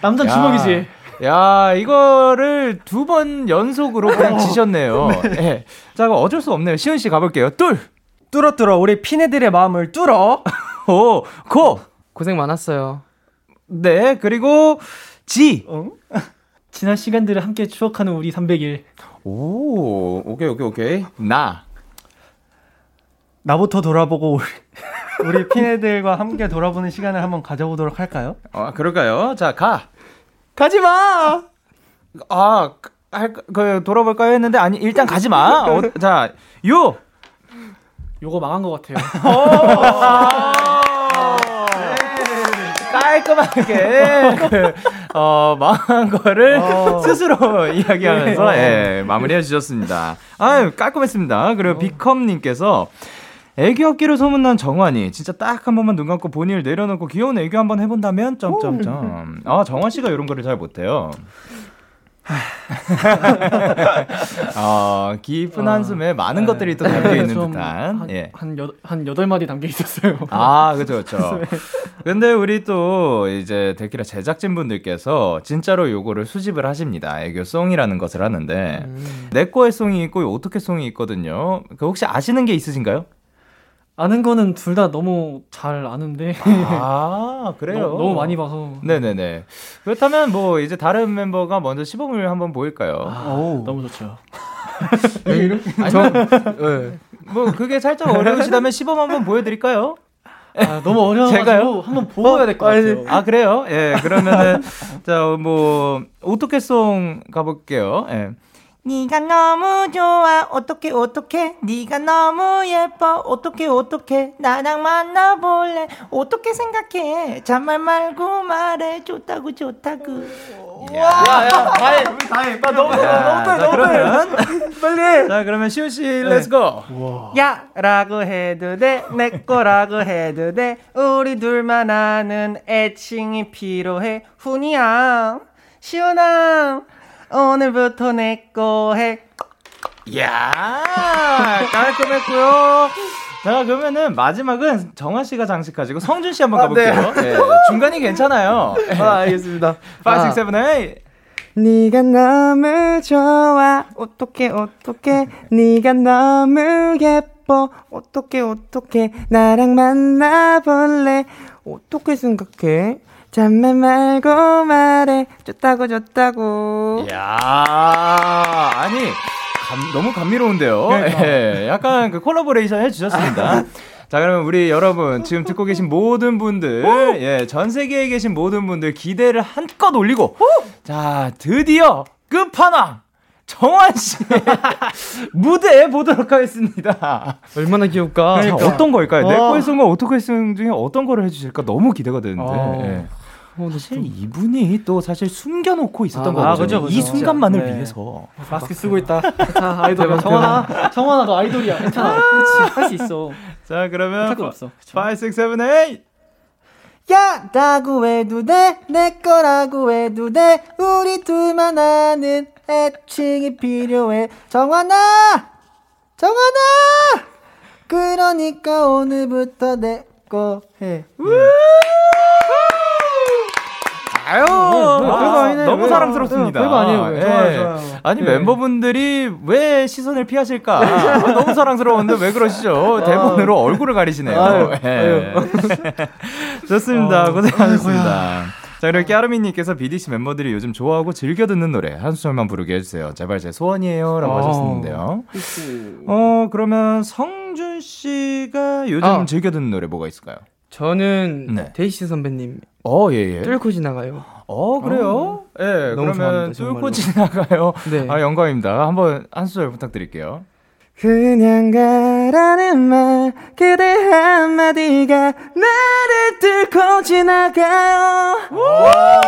남자 야. 주먹이지. 야, 이거를 두 번 연속으로 그냥 지셨네요. 예. 자, 그럼 어쩔 수 없네요. 시은 씨 가볼게요. 뚫! 뚫어 뚫어 우리 피네들의 마음을 뚫어. 오, 고! 고생 많았어요. 네, 그리고 지! 지난 시간들을 함께 추억하는 우리 300일. 오, 오케이, 오케이, 오케이. 나. 나부터 돌아보고 우리 우리 피네들과 함께 돌아보는 시간을 한번 가져보도록 할까요? 어, 그럴까요? 자, 가. 가지 마! 아, 할, 그, 돌아볼까요? 했는데, 아니, 일단 가지 마! 어, 자, 요! 요거 망한 것 같아요. 깔끔하게, 그, 어, 망한 거를 스스로 이야기하면서, 예, 마무리해 주셨습니다. 아유, 깔끔했습니다. 그리고 비컴님께서, 애교 업기로 소문난 정환이 진짜 딱 한 번만 눈 감고 본인을 내려놓고 귀여운 애교 한번 해본다면? 점점점 아 정환 씨가 이런 거를 잘 못해요. 어, 깊은 한숨에 많은 것들이 또 담겨 있는 좀 듯한. 한, 예. 한, 여, 한 8마디 담겨 있었어요. 아, 그죠, 그죠. 근데 우리 또 이제 데키라 제작진분들께서 진짜로 요거를 수집을 하십니다. 애교송이라는 것을 하는데, 내 거의 송이 있고 어떻게 송이 있거든요. 그 혹시 아시는 게 있으신가요? 아는 거는 둘 다 너무 잘 아는데. 아, 그래요? 너무, 너무 많이 봐서. 네네네. 그렇다면 뭐 이제 다른 멤버가 먼저 시범을 한번 보일까요? 오. 너무 좋죠. 아니면 네. 뭐 그게 살짝 어려우시다면 시범 한번 보여드릴까요? 아, 너무 어려워가지고 제가요? 한번 보여야 될 것 같아요. 아 그래요? 예 그러면은 자뭐 어떻게 송 가볼게요. 예. 네가 너무 좋아. 어떻게 어떻게? 네가 너무 예뻐. 어떻게 어떻게? 나랑 만나볼래? 어떻게 생각해? 잔말 말고 말해 좋다고 좋다고. 야야 다해 다해 나 너무 너무 너무 그러면 빨리. 자 그러면 시우 씨 렛츠 고 야라고 해도 돼, 내 거라고 해도 돼. 우리 둘만 아는 애칭이 필요해. 훈이야, 시원아, 오늘부터 내 거 해. 이야 깔끔했고요. 자 그러면은 마지막은 정환 씨가 장식하시고 성준 씨 한번 가볼게요. 네, 중간이 괜찮아요. 아, 알겠습니다. 5, 6, 7, 8. 네가 너무 좋아. 어떻게 어떻게 네가 너무 예뻐. 어떻게 어떻게 나랑 만나볼래. 어떻게 생각해? 잠만 말고 말해. 좋다고 좋다고. 이야 아니 감- 너무 감미로운데요. 예, 약간 그 콜라보레이션 해주셨습니다. 자, 그러면 우리 여러분, 지금 듣고 계신 모든 분들, 예, 전 세계에 계신 모든 분들 기대를 한껏 올리고, 자, 드디어 끝판왕! 정환 씨 무대에 보도록 하겠습니다. 얼마나 귀엽까. 자, 어떤 걸까요? 내 와. 거의 순간 어떻게 쓴 중에 어떤 거를 해주실까 너무 기대가 되는데. 어. 예. 사실 이분이 또 사실 숨겨놓고 있었던 아, 거거든요. 그죠, 그죠. 이 순간만을 네. 위해서. 마스크 쓰고 있다. 자, 아이돌이야. 정환아, 정환아, 너 아이돌이야. 괜찮아. 그렇지, 할 수 있어. 자, 그러면 부탁은 없어. 5, 6, 7, 8. 야라고 해도 돼, 내 거라고 해도 돼. 우리 둘만 아는 애칭이 필요해. 정환아! 정환아! 그러니까 오늘부터 내 거 해. 아유, 아. 너무 왜? 사랑스럽습니다. 네, 별거 아니에요. 예. 좋아요, 좋아요. 아니 네. 멤버분들이 왜 시선을 피하실까? 아, 너무 사랑스러운데 왜 그러시죠? 대본으로 얼굴을 가리시네요. 아유, 예. 좋습니다. 고생하셨습니다. 자, 그리고 깨아르미님께서 BDC 멤버들이 요즘 좋아하고 즐겨 듣는 노래 한 소절만 부르게 해주세요. 제발 제 소원이에요 라고 어. 하셨는데요. 어, 그러면 성준 씨가 요즘 아. 즐겨 듣는 노래 뭐가 있을까요? 저는 네. 데이시 선배님 어, 예, 예. 뚫고 지나가요. 어, 그래요? 예, 네, 너무 그러면 좋아합니다. 뚫고 지나가요. 네. 아, 영광입니다. 한번 한 소절 부탁드릴게요. 그냥 가라는 말 그대 한마디가 나를 뚫고 지나가요. 아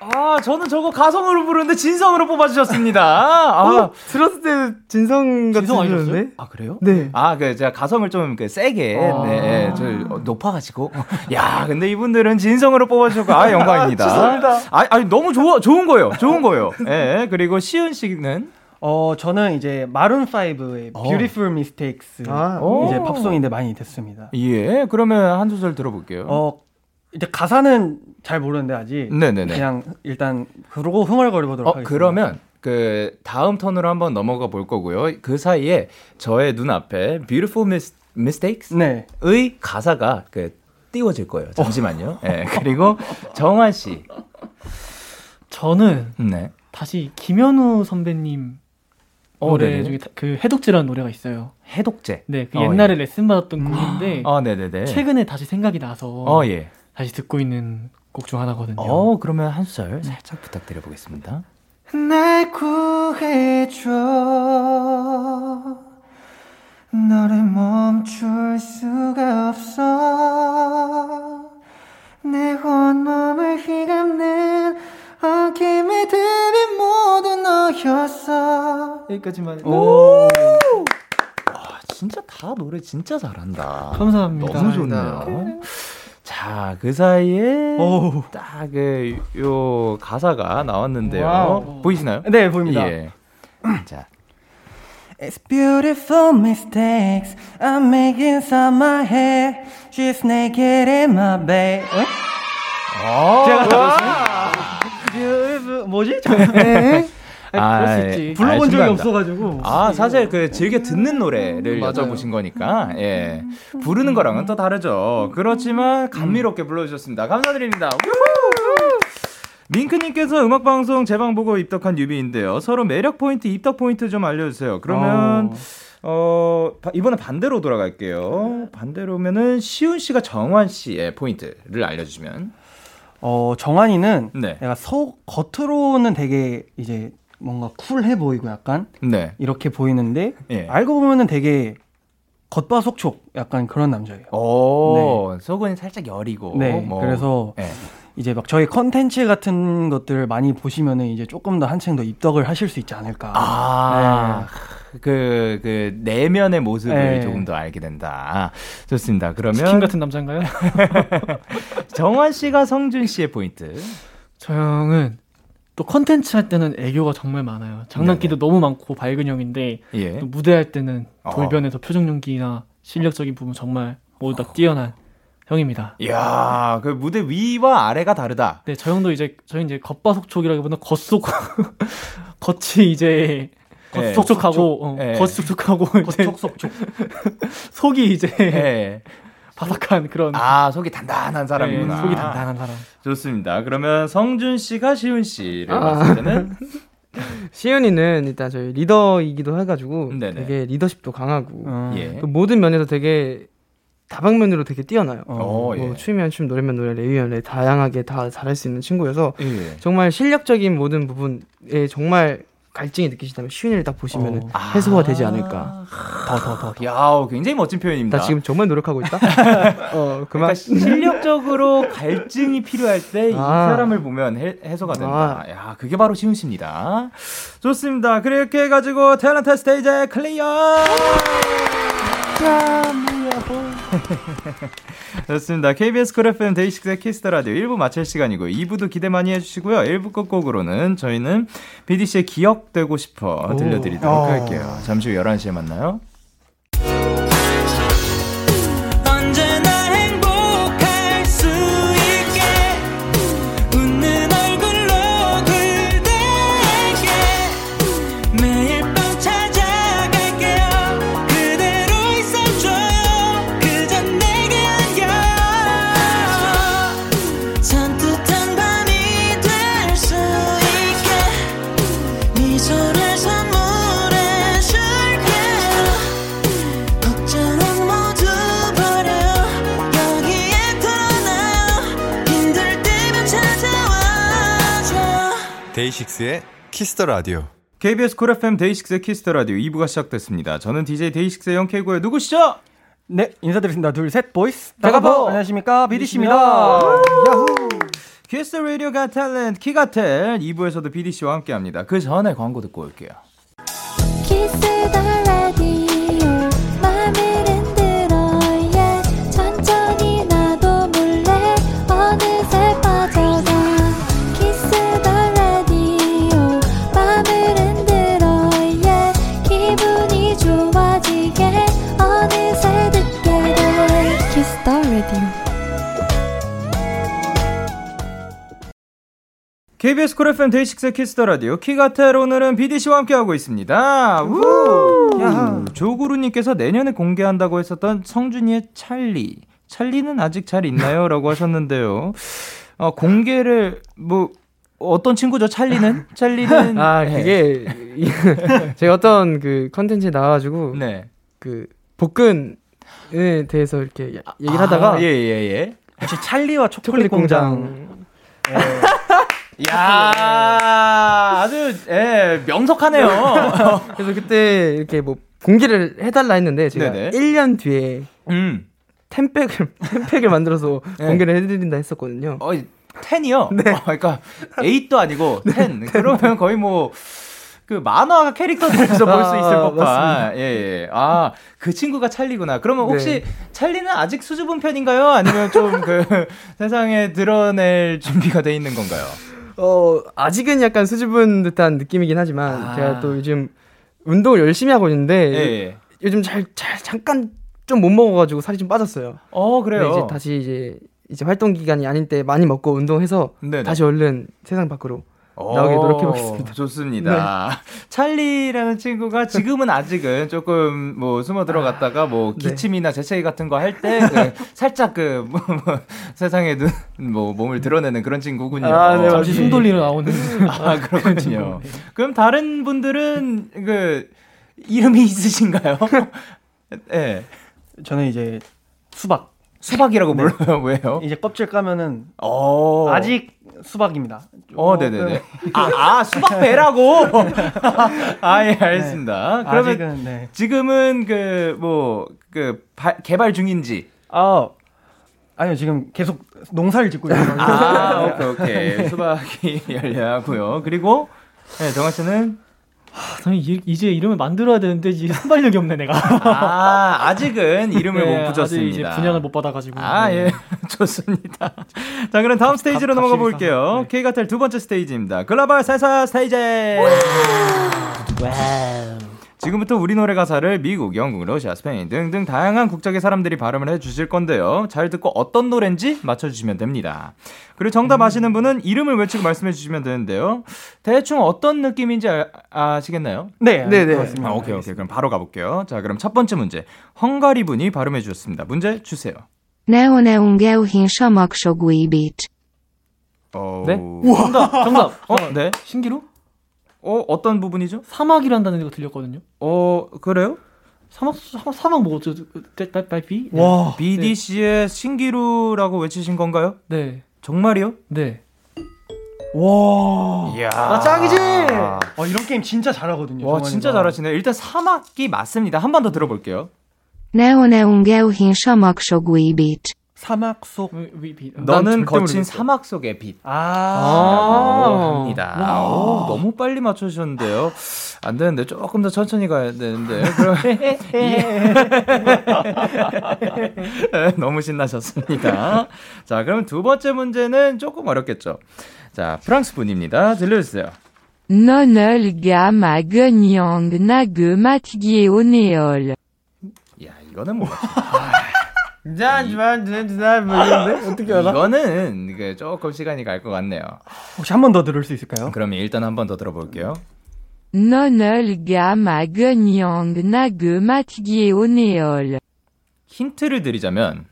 아, 저는 저거 가성으로 부르는데 진성으로 뽑아주셨습니다. 아, 어, 들었을 때 진성 같은 진성 아니셨어요? 아 그래요? 네. 아, 그 제가 가성을 좀 그 세게, 네, 저 어, 높아가지고. 야, 근데 이분들은 진성으로 뽑아주셨고, 아 영광입니다. 죄송합니다. 아, 아니 너무 좋아, 좋은 거예요, 좋은 거예요. 예, 그리고 시은 씨는 어 저는 이제 마룬 5의 어. Beautiful Mistakes 아, 이제 오. 팝송인데 많이 됐습니다. 예, 그러면 한 소절 들어볼게요. 어 이제 가사는 잘 모르는데 아직 네네네. 그냥 일단 그러고 흥얼거려 보도록 어, 하겠습니다. 그러면 그 다음 턴으로 한번 넘어가 볼 거고요. 그 사이에 저의 눈 앞에 Beautiful Mis- Mistakes의 네. 가사가 그 띄워질 거예요. 잠시만요. 예. 그리고 정환 씨. 저는 네. 다시 김현우 선배님 어, 노래 네네. 중에 다- 그 해독제라는 노래가 있어요. 해독제. 네, 그 어, 옛날에 예. 레슨 받았던 곡인데 아, 네네네. 최근에 다시 생각이 나서 어, 예. 다시 듣고 있는 곡 중 하나거든요. 어, 그러면 한 소절 살짝 부탁드려 보겠습니다. 날 구해줘 너를 멈출 수가 없어 내 온몸을 휘감는 어김의 듭이 모두 너였어 여기까지만 오. 아, 진짜 다 노래 진짜 잘한다. 감사합니다. 너무 좋네요. 자, 그 사이에 오. 딱요 가사가 나왔는데요. Wow. 보이시나요? 네 보입니다. 예. 자, It's beautiful mistakes I make inside my head. She's naked in my bed. 어? 제가 beautiful 뭐지? 아, 그럴 수 있지. 불러본 적이 신기합니다. 없어가지고. 아, 사실 그 즐겨 듣는 노래를 맞아요. 여쭤보신 거니까, 예. 부르는 거랑은 또 다르죠. 그렇지만 감미롭게 불러주셨습니다. 감사드립니다. 우후! 밍크님께서 음악방송 제방 보고 입덕한 유비인데요. 서로 매력 포인트, 입덕 포인트 좀 알려주세요. 그러면, 어, 바- 이번에 반대로 돌아갈게요. 반대로면은 시훈 씨가 정환 씨의 포인트를 알려주시면. 어 정환이는 네. 내가 속 겉으로는 되게 이제 뭔가 쿨해 보이고 약간 네. 이렇게 보이는데 예. 알고 보면은 되게 겉바속촉 약간 그런 남자예요. 오, 속은 살짝 여리고. 네, 뭐. 그래서 예. 이제 막 저희 컨텐츠 같은 것들 많이 보시면은 이제 조금 더 한층 더 입덕을 하실 수 있지 않을까. 아, 그, 그, 내면의 모습을 네. 조금 더 알게 된다. 좋습니다. 그러면 치킨 같은 남자인가요? 정환 씨가 성준 씨의 포인트. 저 형은 또 컨텐츠 할 때는 애교가 정말 많아요. 장난기도 너무 많고 밝은 형인데 예. 또 무대 할 때는 어. 돌변에서 표정 연기나 실력적인 부분 정말 모두 다 뛰어난 형입니다. 이야, 그 무대 위와 아래가 다르다. 네, 저 형도 이제 저희 이제 겉바속촉이라기보다 겉속 겉이 이제 예, 겉속촉하고 어, 예. 겉속촉하고 이제 겉촉속촉. 속이 이제 예. 바삭한 그런 아, 속이 단단한 네, 사람이구나. 속이 단단한 사람. 좋습니다. 그러면 성준 씨가 시훈 씨를 아. 봤을 때는 시윤이는 일단 저희 리더이기도 해가지고 네네. 되게 리더십도 강하고 어. 예. 또 모든 면에서 되게 다방면으로 되게 뛰어나요. 어, 예. 뭐 춤이면 춤, 노래면 노래, 랩이면 랩 다양하게 다 잘할 수 있는 친구여서 예. 정말 실력적인 모든 부분에 정말 갈증이 느끼시다면 시윤이를 딱 보시면 아. 은 해소가 되지 않을까. 더, 더, 더. 야 굉장히 멋진 표현입니다. 나 지금 정말 노력하고 있다. 어, 그러니까 그만. 실력적으로 갈증이 필요할 때이 아. 사람을 보면 해, 해소가 된다. 아. 야, 그게 바로 시훈 씨입니다. 좋습니다. 그렇게 해가지고 탤런트 스테이지 clear! 좋습니다. KBS 쿨 FM 데이식스의 키스 더 라디오 1부 마칠 시간이고요. 2부도 기대 많이 해주시고요. 1부 끝곡으로는 저희는 BDC의 기억되고 싶어 들려드리도록 할게요. 잠시 후 11시에 만나요. 데이식스의 키스 더 라디오. KBS 쿨 FM 데이식스의 키스 더 라디오 2부가 시작됐습니다. 저는 DJ 데이식스의 영케이고요 누구시죠? 네 인사드리겠습니다. 둘 셋 Boys Da Capo! 안녕하십니까 BDC입니다. 야후. 키스 라디오 Got Talent 키가텔 2부에서도 BDC와 함께 합니다. 그 전에 광고 듣고 올게요. 키스 더 KBS 쿨 FM 데이식스 키스 더 라디오 키가텔 오늘은 BDC와 함께하고 있습니다. 우! 조구루님께서 내년에 공개한다고 했었던 성준이의 찰리. 찰리는 아직 잘 있나요? 라고 하셨는데요. 어, 공개를, 뭐, 어떤 친구죠? 찰리는? 찰리는. 아 네. 그게 제가 어떤 그 컨텐츠에 나와가지고 네. 그 복근에 대해서 이렇게 야- 얘기를 하다가 아, 예, 예, 예. 혹시 찰리와 초콜릿, 초콜릿 공장 야 아주, 예, 명석하네요. 그래서 그때 이렇게 뭐 공개를 해달라 했는데 제가 네네. 1년 뒤에 음. 템팩을 템팩을 만들어서 네. 공개를 해드린다 했었거든요. 어, 10이요? 네. 그러니까 8도 아니고 10. 그러면 거의 뭐, 그 만화 캐릭터들에서 볼 수 있을 아, 법한. 맞습니다. 예, 예. 아, 그 친구가 찰리구나. 그러면 혹시 네. 찰리는 아직 수줍은 편인가요? 아니면 좀 그 세상에 드러낼 준비가 돼 있는 건가요? 어 아직은 약간 수줍은 듯한 느낌이긴 하지만 아. 제가 또 요즘 운동을 열심히 하고 있는데 예, 예. 요즘 잘 잘 잠깐 좀 못 먹어가지고 살이 좀 빠졌어요. 어, 그래요. 네, 이제 다시 이제 이제 활동 기간이 아닐 때 많이 먹고 운동해서 네네. 다시 얼른 세상 밖으로 나오게 노력해 보겠습니다. 어, 좋습니다. 찰리라는 친구가 지금은 아직은 조금 뭐 숨어 들어갔다가 뭐 네. 기침이나 재채기 같은 거 할때 살짝 그 뭐, 뭐 세상에 눈, 뭐 몸을 드러내는 그런 친구군요. 아, 네, 잠시 숨 돌리러 나오는 아, 그렇군요. 그럼 다른 분들은 그 이름이 있으신가요? 예. 저는 이제 수박. 수박이라고 불러요. 왜요? 이제 껍질 까면은 어. 아직 수박입니다. 어, 네네네. 아, 아, 수박 배라고? 아, 예, 알겠습니다. 그러면 아직은 네. 지금은 그, 뭐, 그, 발- 개발 중인지. 아 아니요 지금 계속 농사를 짓고 있어요. 아, 오케이, 오케이. 수박이 열려하고요. 그리고, 네, 정아 씨는, 이- 이제 이름을 만들어야 되는데 이제 순발력이 없네 내가. 아, 아직은 이름을 네, 못 아직 붙였습니다. 이제 분양을 못 받아가지고. 아, 네. 예. 좋습니다. 자, 그럼 다음 스테이지로 갑- 넘어가 갑시다. 볼게요. 네. K가텔 두 번째 스테이지입니다. 글로벌 센스 스테이지! 지금부터 우리 노래 가사를 미국, 영국, 러시아, 스페인 등등 다양한 국적의 사람들이 발음을 해 주실 건데요. 잘 듣고 어떤 노래인지 맞춰주시면 됩니다. 그리고 정답 아시는 분은 이름을 외치고 말씀해 주시면 되는데요. 대충 어떤 느낌인지 아시겠나요 네, 네, 네. 아, 오케이, 오케이. 그럼 바로 가볼게요. 자, 그럼 첫 번째 문제. 헝가리 분이 발음해 주셨습니다. 문제 주세요. 네오네옹게우힌 사막소구이빗 어... 네? 정답, 정답. 어, 네. 신기루? 어, 어떤 부분이죠? 사막이란다는 데가 들렸거든요. 어, 그래요? 사막, 사막, 사막 뭐죠? 달비? 와. BDC의 신기루라고 외치신 건가요? 네. 정말이요? 네. 와. 이야. 아 짱이지. 어 이런 게임 진짜 잘하거든요. 와, 정원이가. 진짜 잘하시네요. 일단 사막이 맞습니다. 한 번 더 들어볼게요. 네오네옹게우힌 사막 속. 위, 비, 너는 절대 거친. 사막 속의 빛. 아. 아. 합니다. 오, 너무 빨리 맞춰주셨는데요. 안 되는데 조금 더 천천히 가야 되는데. 그럼 예. 너무 신나셨습니다. 자, 그럼 두 번째 문제는 조금 어렵겠죠. 자, 프랑스 분입니다. 들려주세요. 너널가 마그냥 나그 마티기오네얼 야, 이거는 뭐 모르겠는데 어떻게 알아? 이거는 그 조금 시간이 갈 것 같네요. 혹시 한 번 더 들을 수 있을까요? 그러면 일단 한 번 더 들어볼게요. 너널 가 마그냥 나그 마티기오네얼 힌트를 드리자면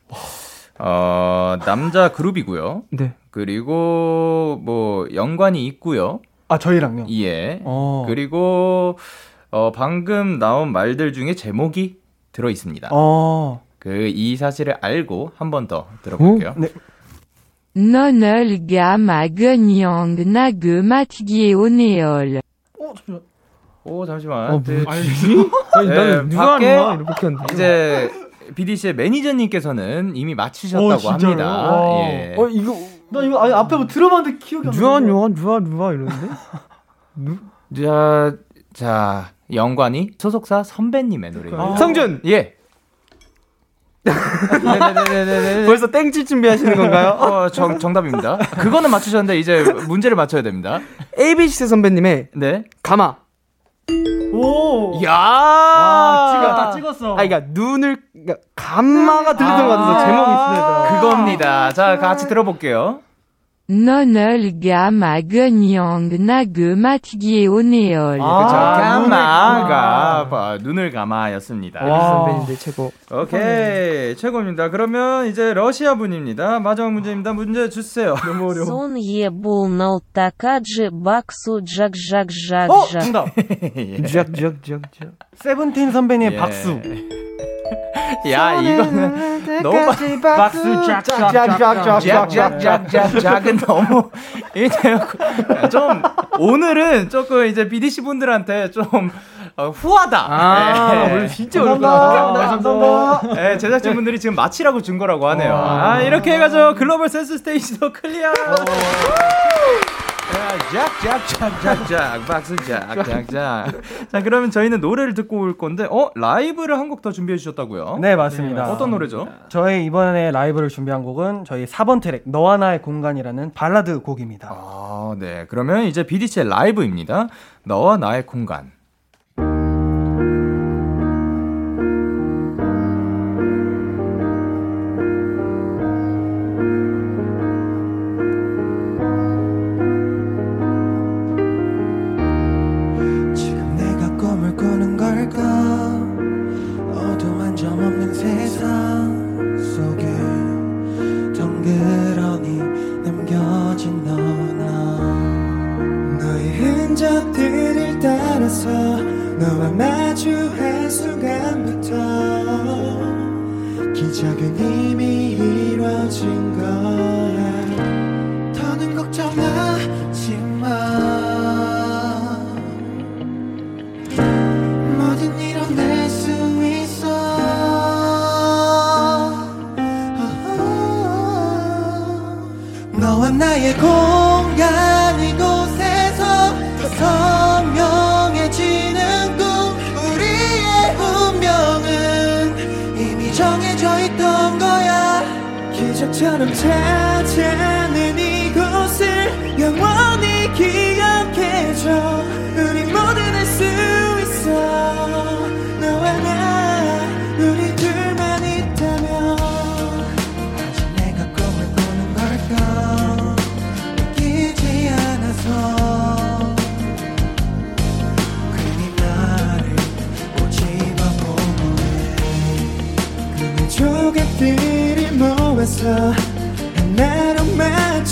어, 남자 그룹이고요. 네. 그리고 뭐 연관이 있고요. 아 저희랑요. 예. 어. 그리고 어, 방금 나온 말들 중에 제목이 들어 있습니다. 어. 그 이 사실을 알고 한 번 더 들어볼게요. 네. 너널가 마그냥 나그 마티기오네얼 어 잠시만. 오 잠시만. 어, 그, 뭐지? 아니, 네, 나는 누가 밖에? 이렇게 하는데. 이제 BDC의 매니저님께서는 이미 맞추셨다고 오, 진짜요? 합니다. 와. 예. 어, 이거 나 이거 아니, 앞에 뭐 들어봤는데 기억이 안 나. 누아 누아 누아 누아 이러는데? 자, 자, 영관이 소속사 선배님의 노래입니다. 아. 성준! 예. 네네네네네. 벌써 땡칠 준비하시는 건가요? 어, 정, 정답입니다. 그거는 맞추셨는데 이제 문제를 맞춰야 됩니다. ABC 선배님의 네. 가마. 오. 야! 아, 찍어, 딱 찍었어. 아, 그러니까 눈을 그러니까 감마가 들렸던 것 같아서 제목이 있습니다. 그겁니다. 자, 같이 들어볼게요. non-gamma genyang nage matgyeoneol. 아, 가마가 아, 눈을 감아였습니다. 아. 선배님들 최고. 오케이 최고입니다. 그러면 이제 러시아 분입니다. 마지막 문제입니다. 문제 주세요. 너무 어려워. 손예 볼나 타카지 박수 쫙쫙쫙쫙. 어, 정답. 쫙쫙쫙쫙. 세븐틴 선배님의 박수. 야 이거는 너무 박수 쫙쫙쫙쫙쫙. 쫙쫙쫙쫙쫙은 너무 이제 좀 오늘은 조금 이제 BDC 분들한테 좀 어, 후하다. 아, 예. 원래 진짜 감사합니다. 어렵다. 감사합니다. 예, 제작진 분들이 지금 마치라고 준 거라고 하네요. 아, 이렇게 해가지고 글로벌 센스 스테이지도 클리어. 쫙쫙쫙쫙쫙 박수 쫙쫙쫙. 자 그러면 저희는 노래를 듣고 올 건데 어 라이브를 한 곡 더 준비해 주셨다고요? 네, 맞습니다. 어떤 노래죠? 저희 이번에 라이브를 준비한 곡은 저희 4번 트랙 너와 나의 공간이라는 발라드 곡입니다. 아, 네. 그러면 이제 BDC의 라이브입니다. 너와 나의 공간.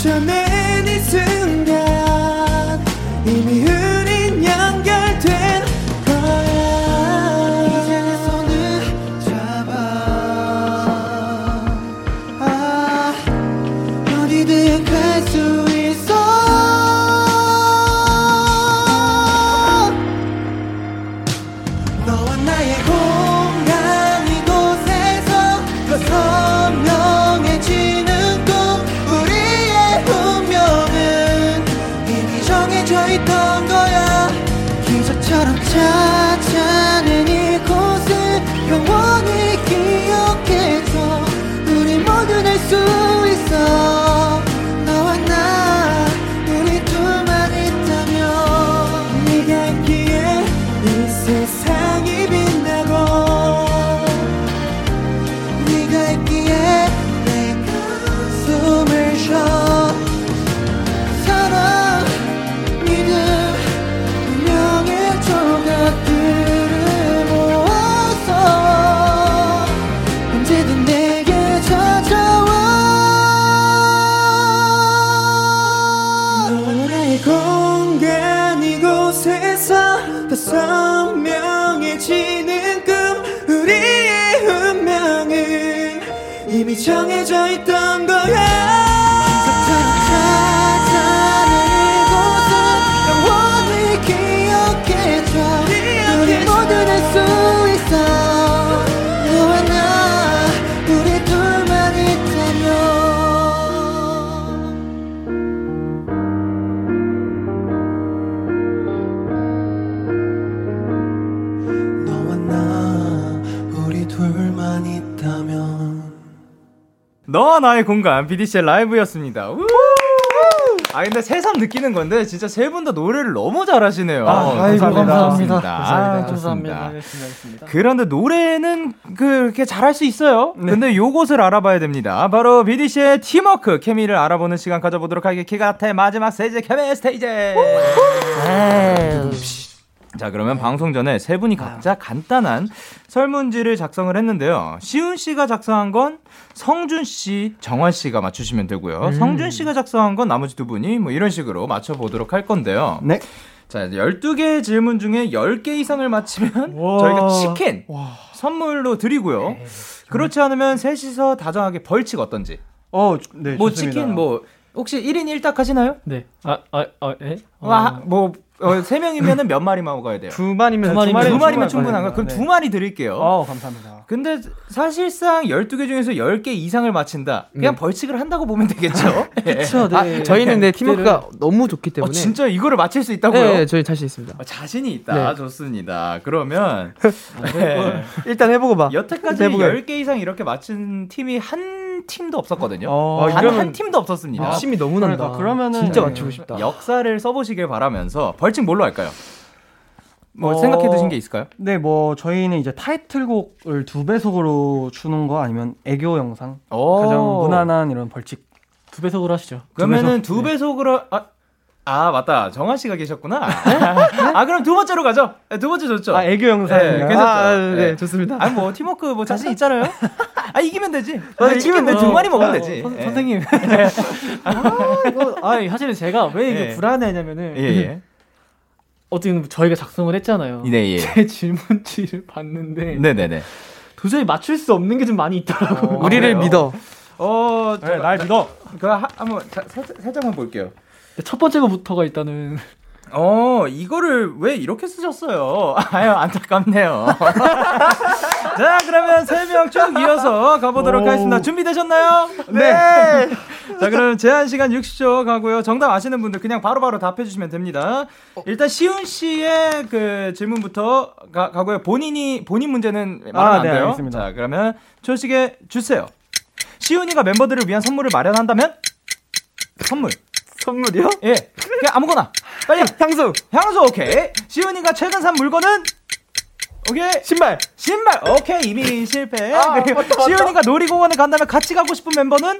맞춰 너와 나의 공간 BDC의 라이브였습니다. 우! 아 근데 새삼 느끼는 건데 진짜 세 분 다 노래를 너무 잘하시네요. 아, 아이고, 감사합니다. 아, 감사합니다. 좋습니다. 알겠습니다. 알겠습니다. 그런데 노래는 그렇게 잘할 수 있어요. 근데 요것을 알아봐야 됩니다. 바로 BDC의 팀워크 케미를 알아보는 시간 가져보도록 하겠습니다. 키가테 마지막 스테이지 케미 스테이지. 자 그러면 방송 전에 세 분이 각자 간단한 설문지를 작성을 했는데요. 시훈 씨가 작성한 건 성준 씨, 정환 씨가 맞추시면 되고요. 성준 씨가 작성한 건 나머지 두 분이 뭐 이런 식으로 맞춰보도록 할 건데요. 네. 자, 12개 질문 중에 10개 이상을 맞히면 저희가 치킨 선물로 드리고요. 그렇지 않으면 셋이서 다정하게 벌칙 어떤지. 어, 네. 뭐 좋습니다. 치킨 뭐 혹시 1인 1닭 하시나요? 네. 아, 아, 아, 예? 어, 와, 뭐 어, 3명이면은 몇 마리만 먹어야 돼요? 두 마리면 두 마리면 두두 마리면 마리 충분한가요? 그럼 네. 두 마리 드릴게요. 어, 감사합니다. 근데 사실상 12개 중에서 10개 이상을 맞힌다. 그냥 네. 벌칙을 한다고 보면 되겠죠? 그쵸, 네. 아, 저희는 네, 팀워크가 너무 좋기 어, 때문에. 진짜 이거를 맞힐 수 있다고요? 네, 저희 자신 있습니다. 어, 자신이 있다. 네. 좋습니다. 그러면 네. 일단 해 보고 봐. 여태까지 해보게. 10개 이상 이렇게 맞춘 팀이 한 팀도 없었거든요. 어, 단 이러면 한 팀도 없었습니다. 욕심이 너무 난다. 그러니까 그러면은 진짜 네. 맞추고 싶다. 역사를 써보시길 바라면서 벌칙 뭘로 할까요? 뭐 어, 생각해 두신 게 있을까요? 네, 뭐 저희는 이제 타이틀곡을 두 배속으로 주는 거 아니면 애교 영상 오. 가장 무난한 이런 벌칙. 두 배속으로 하시죠. 그러면은 두두 배속? 배속으로 아, 아 맞다 정한 씨가 계셨구나. 아 그럼 두 번째로 가죠. 네, 두 번째 좋죠. 아, 애교 영상. 네, 괜찮죠. 아, 네, 네. 좋습니다. 아니 뭐 팀워크 뭐 자신 있잖아요. 아 이기면 되지. 아, 치킨 이기면 두 되죠. 마리 먹으면 어, 되지. 선, 예. 선생님. 아, 이거, 아, 사실은 제가 왜 이게 예. 불안해하냐면은. 예 예. 어떻게 보면 저희가 작성을 했잖아요. 네 예. 제 질문지를 봤는데. 네네네. 도저히 맞출 수 없는 게 좀 많이 있더라고요. 우리를 그래요? 믿어. 어, 네, 날 믿어. 그 하- 한번 살짝만 볼게요. 첫 번째 거부터가 일단은. 어, 이거를 왜 이렇게 쓰셨어요? 아유, 안타깝네요. 자, 그러면 세 명 쭉 이어서 가보도록 오. 하겠습니다. 준비되셨나요? 네. 자, 그럼 제한 시간 60초 가고요. 정답 아시는 분들 그냥 바로바로 답해주시면 됩니다. 일단 시훈 씨의 그 질문부터 가, 가고요. 본인이, 본인 문제는 말하면 아, 안 네, 돼요. 알겠습니다. 자, 그러면 초식에 주세요. 시훈이가 멤버들을 위한 선물을 마련한다면? 선물. 선물이요? 예. 그냥 아무거나. 빨리. 향수, 향수 오케이. 시훈이가 최근 산 물건은 오케이. 신발. 신발 오케이 이미 실패. 아, 그리고 맞다, 맞다. 시훈이가 놀이공원에 간다면 같이 가고 싶은 멤버는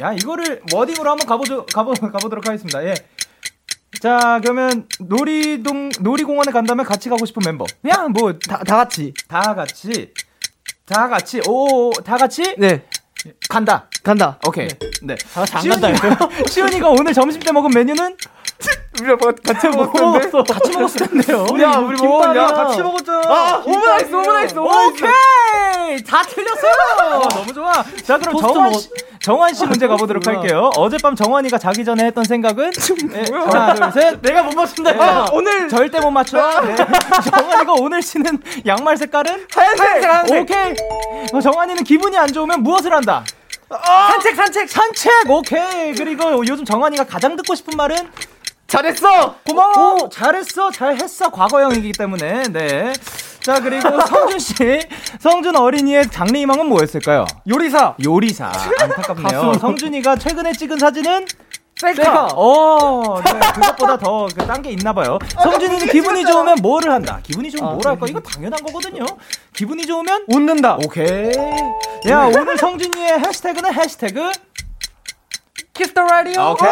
야 이거를 워딩으로 한번 가보죠 가보 가보도록 하겠습니다. 예. 자 그러면 놀이동 놀이공원에 간다면 같이 가고 싶은 멤버. 그냥 뭐 다 다, 다 같이. 다 같이 다 같이 오 다 같이 네, 간다. 간다. 오케이. 네. 다 같이 안 간다. 시훈이가 오늘 점심 때 먹은 메뉴는 우리가 뭐 같이 먹었는데. 같이 먹었을 텐데요. 야, 우리 먹었냐? 김밥이야. 같이 먹었잖아. 아, 오므라이스, 오므라이스, 오므라이스. 오케이 다 틀렸어요. 너무 좋아. 자 그럼 정환 씨, 정환 씨 문제 가보도록 할게요. 어젯밤 정환이가 자기 전에 했던 생각은 네, 하나 둘 셋. 내가 못 맞춘다. 아, 오늘 절대 못 맞춰. 네. 정환이가 오늘 신은 양말 색깔은 하얀색, 하얀색. 오케이. 어, 정환이는 기분이 안 좋으면 무엇을 한다? 산책, 산책. 산책. 오케이. 그리고 요즘 정환이가 가장 듣고 싶은 말은 잘했어. 고마워. 잘했어. 잘했어. 과거형이기 때문에. 네. 자, 그리고 성준 씨. 성준 어린이의 장래 희망은 뭐였을까요? 요리사. 요리사. 안타깝네요. 성준이가 최근에 찍은 사진은 셀카. 어, 네, 그것보다 또 딴 게 있나 봐요. 성준이는 기분이 좋으면 뭐를 한다? 기분이 좋으면 뭘 할까? 이거 당연한 거거든요. 기분이 좋으면 웃는다. 오케이. 야, 오늘 성준이의 해시태그는 해시태그 Kiss the Radio. 오케이.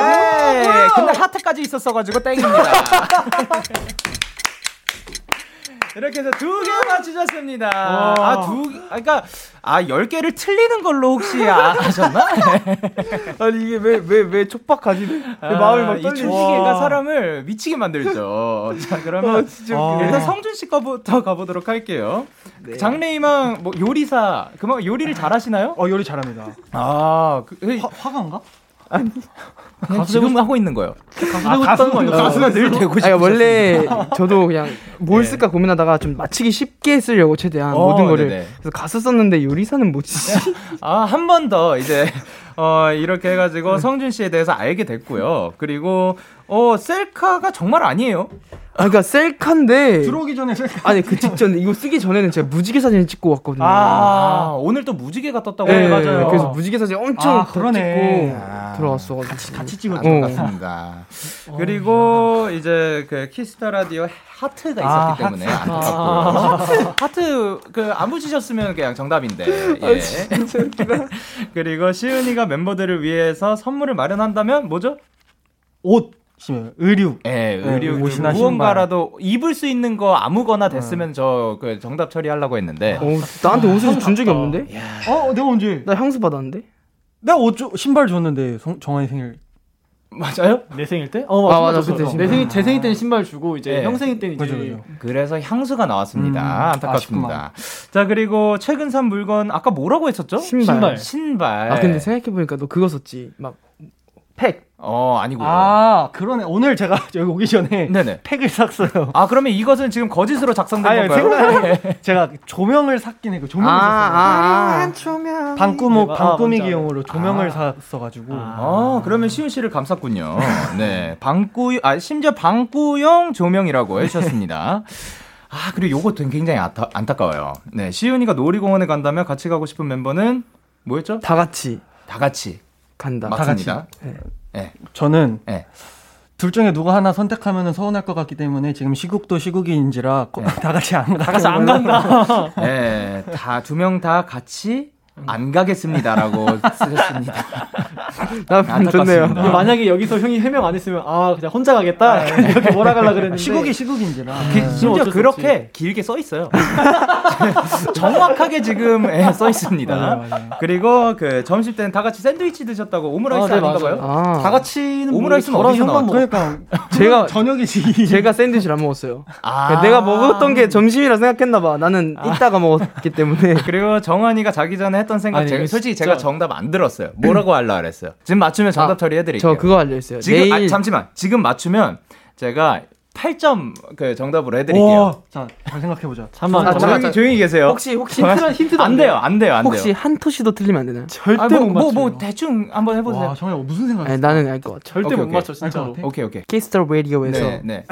근데 하트까지 있었어가지고 땡입니다. 이렇게 해서 두 개 맞추셨습니다. 아, 두, 아, 그니까, 아, 열 개를 틀리는 걸로 혹시 아, 아셨나? 아니, 이게 왜, 왜, 왜 촉박하지? 내 마음이 막. 초식이가 사람을 미치게 만들죠. 자, 그러면 아. 일단 성준 씨 거부터 가보도록 할게요. 장래희망, 뭐, 요리사, 그만 요리를 잘 하시나요? 어, 요리 잘합니다. 아, 그, 화, 화가인가? 그냥 지금 하고 있는 거예요. 아, 가수 가수가 늘 되고 싶어. 아니, 원래 저도 그냥 뭘 쓸까 고민하다가 좀 맞히기 쉽게 쓰려고 최대한 어, 모든 거를 네네. 그래서 가수 썼는데 요리사는 뭐지? 아, 한 번 더 이제 어, 이렇게 해가지고 성준 씨에 대해서 알게 됐고요. 그리고 어, 셀카가 정말 아니에요. 아, 그러니까 셀카인데 들어오기 전에 셀카. 아니 그 직전 이거 쓰기 전에는 제가 무지개 사진을 찍고 왔거든요. 아, 오늘 또 무지개가 떴다고 네, 맞아요. 그래서 무지개 사진 엄청 아, 그러네. 찍고 아, 들어왔어. 같이 같이 찍어줘. 어. 같습니다. 그리고 이제 그 Kiss the Radio 하트가 있었기 아, 때문에 안타깝고요. 하트 그 안 붙이셨으면 그냥 정답인데. 예. 그리고 시훈이가 멤버들을 위해서 선물을 마련한다면 뭐죠? 옷, 심해요. 의류. 예, 의류 그 옷이나 무언가라도 입을 수 있는 거 아무거나 됐으면 저그 정답 처리하려고 했는데. 어, 나한테 옷을 준 적이 없는데? 어, 내가 언제? 나 향수 받았는데? 내가 옷 줘, 신발 줬는데 성, 정한이 생일. 맞아요? 내 생일 때? 어, 아, 맞아, 맞아, 그때 내 신발. 생일 제 생일 때는 신발 주고 이제 네. 형 생일 때는 이제 그죠, 그죠. 그래서 향수가 나왔습니다. 음, 안타깝습니다. 자, 그리고 최근 산 물건 아까 뭐라고 했었죠? 신발. 신발. 아 근데 생각해 보니까 너 그거 썼지. 막 팩. 어, 아니고요. 아, 그러네. 오늘 제가 여기 오기 전에 네네. 팩을 샀어요. 아, 그러면 이것은 지금 거짓으로 작성된 아니, 건가요? 생각에 제가 조명을 샀긴 해요. 조명을 아, 샀어요. 아, 아. 조명. 방꾸목, 아, 방꾸미기용으로 조명을 아. 샀어 가지고. 아, 그러면 시훈 씨를 감쌌군요. 네. 방구, 아, 심지어 방구용 조명이라고 해 주셨습니다. 아, 그리고 요것도 굉장히 안타, 안타까워요. 네. 시훈이가 놀이공원에 간다면 같이 가고 싶은 멤버는 뭐였죠? 다 같이 다 같이. 간다. 맞습니다. 네. 네. 저는 네. 둘 중에 누구 하나 선택하면 서운할 것 같기 때문에 지금 시국도 시국인지라 꼭 다 같이 안 가. 다 같이 안 간다. 네. 다, 두 명 다 같이 안 가겠습니다라고 쓰셨습니다. 나 안타깝습니다. 좋네요. 만약에 여기서 형이 해명 안 했으면 아 그냥 혼자 가겠다 약간 이렇게 몰아가려 그랬는데 시국이 시국인지라. 기- 심지어 어쩔 수 그렇게 길게 써 있어요. 정확하게 지금 예, 써 있습니다. 맞아요, 맞아요. 그리고 그 점심 때는 다 같이 샌드위치 드셨다고 오므라이스 아, 네. 봐요? 아, 다 같이는 오므라이스는. 어디서 나왔죠? 먹- 그러니까 제가 저녁이지. 제가 샌드위치를 안 먹었어요. 아. 그러니까 내가 먹었던 게 점심이라 생각했나 봐. 나는 이따가 먹었기 때문에. 그리고 정환이가 자기 전에 했던 생각 아니, 제가 솔직히 진짜- 제가 정답 안 들었어요. 뭐라고 하려 그랬어요. 지금 맞추면 정답 아, 처리해 드릴게요. 저 그거 알려 있어요. 지금 내일 아, 잠시만. 지금 맞추면 제가 8점 그 정답으로 해 드릴게요. 와, 자, 잘 생각해보자. 잠만 아, 조용히 조용히 계세요. 혹시 혹시 힌트는 힌트도 안 돼요. 안 돼요. 안 돼요. 혹시 한 토시도 틀리면 안 되나요? 절대 아, 뭐, 못 뭐, 맞춰. 뭐 대충 한번 해 보세요. 와, 정말 무슨 생각? 아니, 나는 알 것 같아. 절대 오케이, 못 오케이. 맞춰 진짜로. 오케이, 오케이. Kiss the Radio에서 네, 네.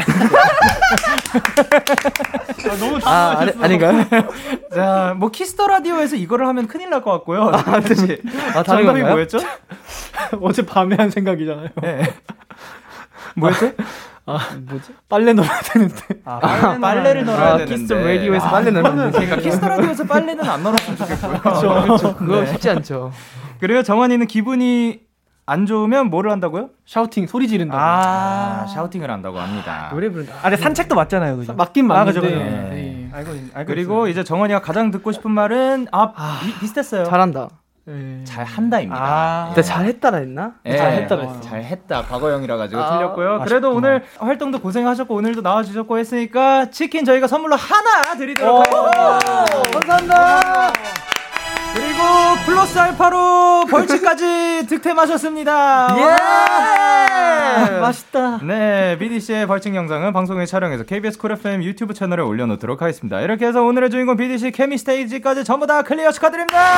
너무 아 아니, 아닌가요? 자, 뭐 Kiss the Radio에서 이거를 하면 큰일 날 것 같고요. 아, 아 다른 정답이 건가요? 뭐였죠? 어제 밤에 한 생각이잖아요. 네. 뭐였 죠? 뭐지? 빨래 넣어야 되는데. 아, 아, 빨래 를 넣어야 아, 되는데. Kiss the Radio에서 아, 빨래 넣으면 그러니까 Kiss the Radio에서 빨래는 안 넣었으면 좋겠고요. 그렇죠. 그거 쉽지 않죠. 그리고 정환이는 기분이 안 좋으면 뭐를 한다고요? shouting 소리 지른다. 아, shouting을 한다고 합니다. 노래 부른다. 아, 근데 산책도 맞잖아요, 그죠? 맞긴 아, 맞는데. 그죠, 그죠. 네. 알고, 있- 알고 그리고 이제 정환이가 가장 듣고 싶은 말은 아, 비, 비슷했어요. 잘한다. 네. 잘 한다입니다. 아. 근데 잘했다라 했나? 예, 잘했다라 했어. 잘했다. 과거형이라 가지고 아, 틀렸고요. 그래도 아쉽구나. 오늘 활동도 고생하셨고 오늘도 나와주셨고 했으니까 치킨 저희가 선물로 하나 드리도록 하겠습니다. 감사합니다. 그리고 플러스 알파로 벌칙까지 득템하셨습니다. 예! 맛있다. 네, BDC의 벌칙 영상은 방송에 촬영해서 KBS Cool FM 유튜브 채널에 올려놓도록 하겠습니다. 이렇게 해서 오늘의 주인공 BDC 케미 스테이지까지 전부 다 클리어 축하드립니다.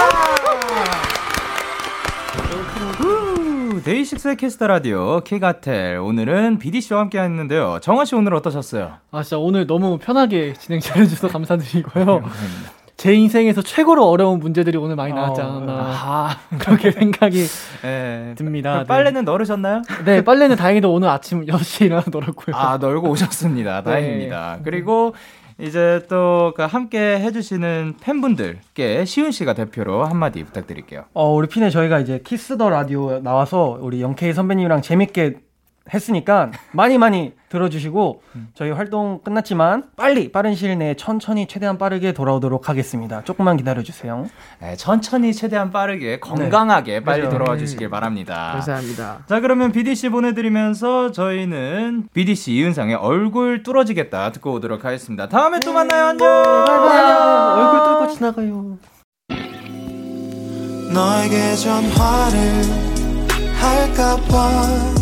후, DAY6의 Kiss the Radio 키가텔 오늘은 BDC와 함께 했는데요. 정환 씨 오늘 어떠셨어요? 아 진짜 오늘 너무 편하게 진행 잘해주셔서 감사드리고요. 제 인생에서 최고로 어려운 문제들이 오늘 많이 나왔지 않았나 아, 그렇게 생각이 네. 듭니다. 네. 빨래는 널으셨나요? 네 빨래는 다행히도 오늘 아침 6시에 일어나더라고요. 아, 널고 오셨습니다. 다행입니다. 그리고 이제 또그 함께 해주시는 팬분들께 시훈 씨가 대표로 한마디 부탁드릴게요. 어, 우리 핀에 저희가 이제 키스 더 라디오 나와서 우리 영케이 선배님이랑 재밌게 했으니까 많이 많이 들어주시고 저희 활동 끝났지만 빨리 빠른 시일 내에 천천히 최대한 빠르게 돌아오도록 하겠습니다. 조금만 기다려주세요. 네, 천천히 최대한 빠르게 건강하게 빨리 그죠. 돌아와 주시길 바랍니다. 감사합니다. 자 그러면 BDC 보내드리면서 저희는 BDC 이은상의 얼굴 뚫어지겠다 듣고 오도록 하겠습니다. 다음에 또 만나요. 안녕. 얼굴 뚫고 지나가요. 너에게 전화를 할까봐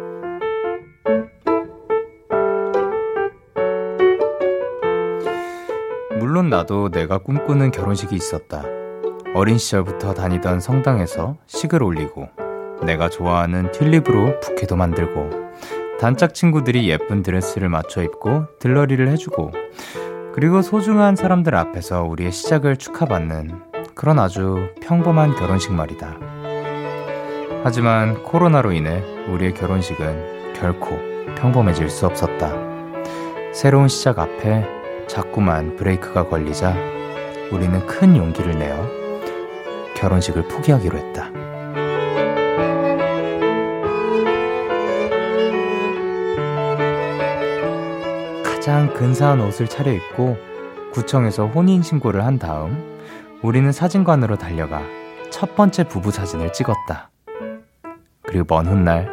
나도 내가 꿈꾸는 결혼식이 있었다. 어린 시절부터 다니던 성당에서 식을 올리고 내가 좋아하는 튤립으로 부케도 만들고 단짝 친구들이 예쁜 드레스를 맞춰 입고 들러리를 해주고 그리고 소중한 사람들 앞에서 우리의 시작을 축하받는 그런 아주 평범한 결혼식 말이다. 하지만 코로나로 인해 우리의 결혼식은 결코 평범해질 수 없었다. 새로운 시작 앞에 자꾸만 브레이크가 걸리자 우리는 큰 용기를 내어 결혼식을 포기하기로 했다. 가장 근사한 옷을 차려입고 구청에서 혼인신고를 한 다음 우리는 사진관으로 달려가 첫 번째 부부 사진을 찍었다. 그리고 먼 훗날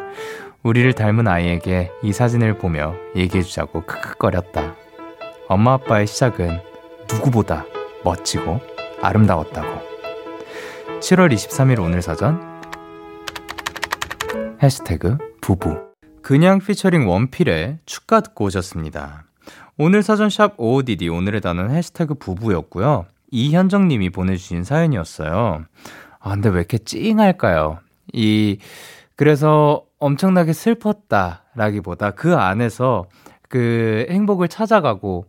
우리를 닮은 아이에게 이 사진을 보며 얘기해주자고 크크거렸다. 엄마 아빠의 시작은 누구보다 멋지고 아름다웠다고. 7월 23일 오늘 사전 해시태그 부부 그냥 피처링 원필의 축가 듣고 오셨습니다. 오늘 사전 샵 OODD 오늘의 단어는 해시태그 부부였고요. 이현정 님이 보내주신 사연이었어요. 아 근데 왜 이렇게 찡할까요? 이 그래서 엄청나게 슬펐다 라기보다 그 안에서 그 행복을 찾아가고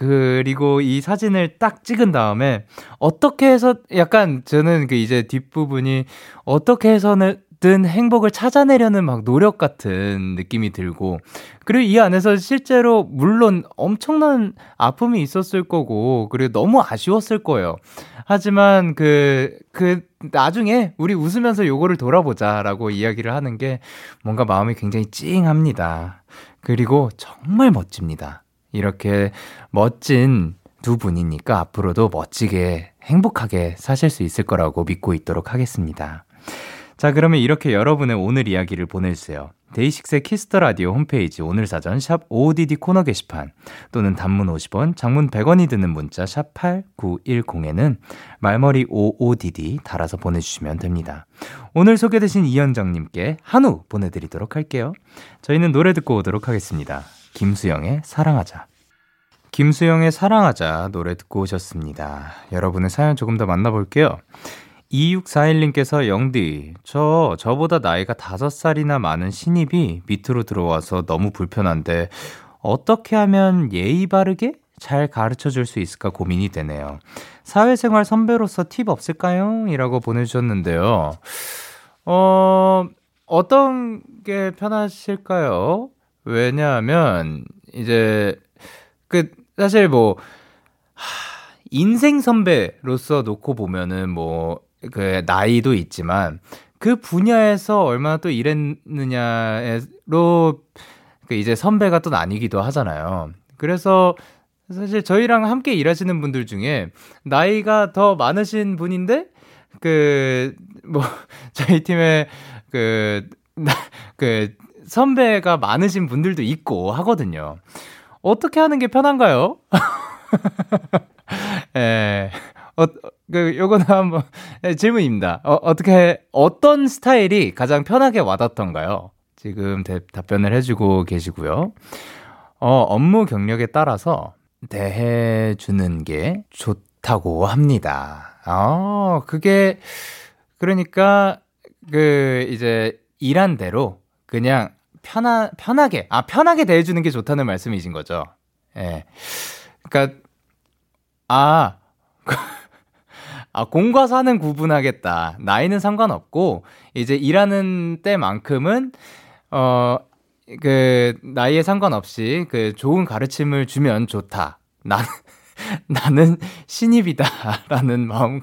그리고 이 사진을 딱 찍은 다음에 어떻게 해서 약간 저는 그 이제 뒷부분이 어떻게 해서는 든 행복을 찾아내려는 막 노력 같은 느낌이 들고 그리고 이 안에서 실제로 물론 엄청난 아픔이 있었을 거고 그리고 너무 아쉬웠을 거예요. 하지만 그, 그, 나중에 우리 웃으면서 요거를 돌아보자라고 이야기를 하는 게 뭔가 마음이 굉장히 찡합니다. 그리고 정말 멋집니다. 이렇게 멋진 두 분이니까 앞으로도 멋지게 행복하게 사실 수 있을 거라고 믿고 있도록 하겠습니다. 자, 그러면 이렇게 여러분의 오늘 이야기를 보내주세요. DAY6의 Kiss the Radio 홈페이지 오늘 사전 샵 ODD 코너 게시판 또는 단문 50원, 장문 100원이 드는 문자 샵 8910에는 말머리 OODD 달아서 보내주시면 됩니다. 오늘 소개되신 이현정님께 한우 보내드리도록 할게요. 저희는 노래 듣고 오도록 하겠습니다. 김수영의 사랑하자. 김수영의 사랑하자 노래 듣고 오셨습니다. 여러분의 사연 조금 더 만나볼게요. 2641님께서 영디, 저, 저보다 나이가 5살이나 많은 신입이 밑으로 들어와서 너무 불편한데, 어떻게 하면 예의 바르게 잘 가르쳐 줄 수 있을까 고민이 되네요. 사회생활 선배로서 팁 없을까요? 이라고 보내주셨는데요. 어, 어떤 게 편하실까요? 왜냐하면, 이제, 그, 사실 뭐, 하, 인생 선배로서 놓고 보면은 뭐, 그 나이도 있지만 그 분야에서 얼마나 또 일했느냐로 그 이제 선배가 또 나뉘기도 하잖아요. 그래서 사실 저희랑 함께 일하시는 분들 중에 나이가 더 많으신 분인데 그 뭐 저희 팀에 그, 그 선배가 많으신 분들도 있고 하거든요. 어떻게 하는 게 편한가요? 예. 어, 그, 요거는 한번, 네, 질문입니다. 어, 어떻게, 어떤 스타일이 가장 편하게 와닿던가요? 지금 대, 답변을 해주고 계시고요. 어, 업무 경력에 따라서 대해주는 게 좋다고 합니다. 어, 그게, 그러니까, 그, 이제, 일한 대로 그냥 편하, 편하게, 아, 편하게 대해주는 게 좋다는 말씀이신 거죠. 예. 네. 그니까, 아, 아, 공과 사는 구분하겠다. 나이는 상관없고, 이제 일하는 때만큼은, 어, 그, 나이에 상관없이 그 좋은 가르침을 주면 좋다. 나는, 나는 신입이다 라는 마음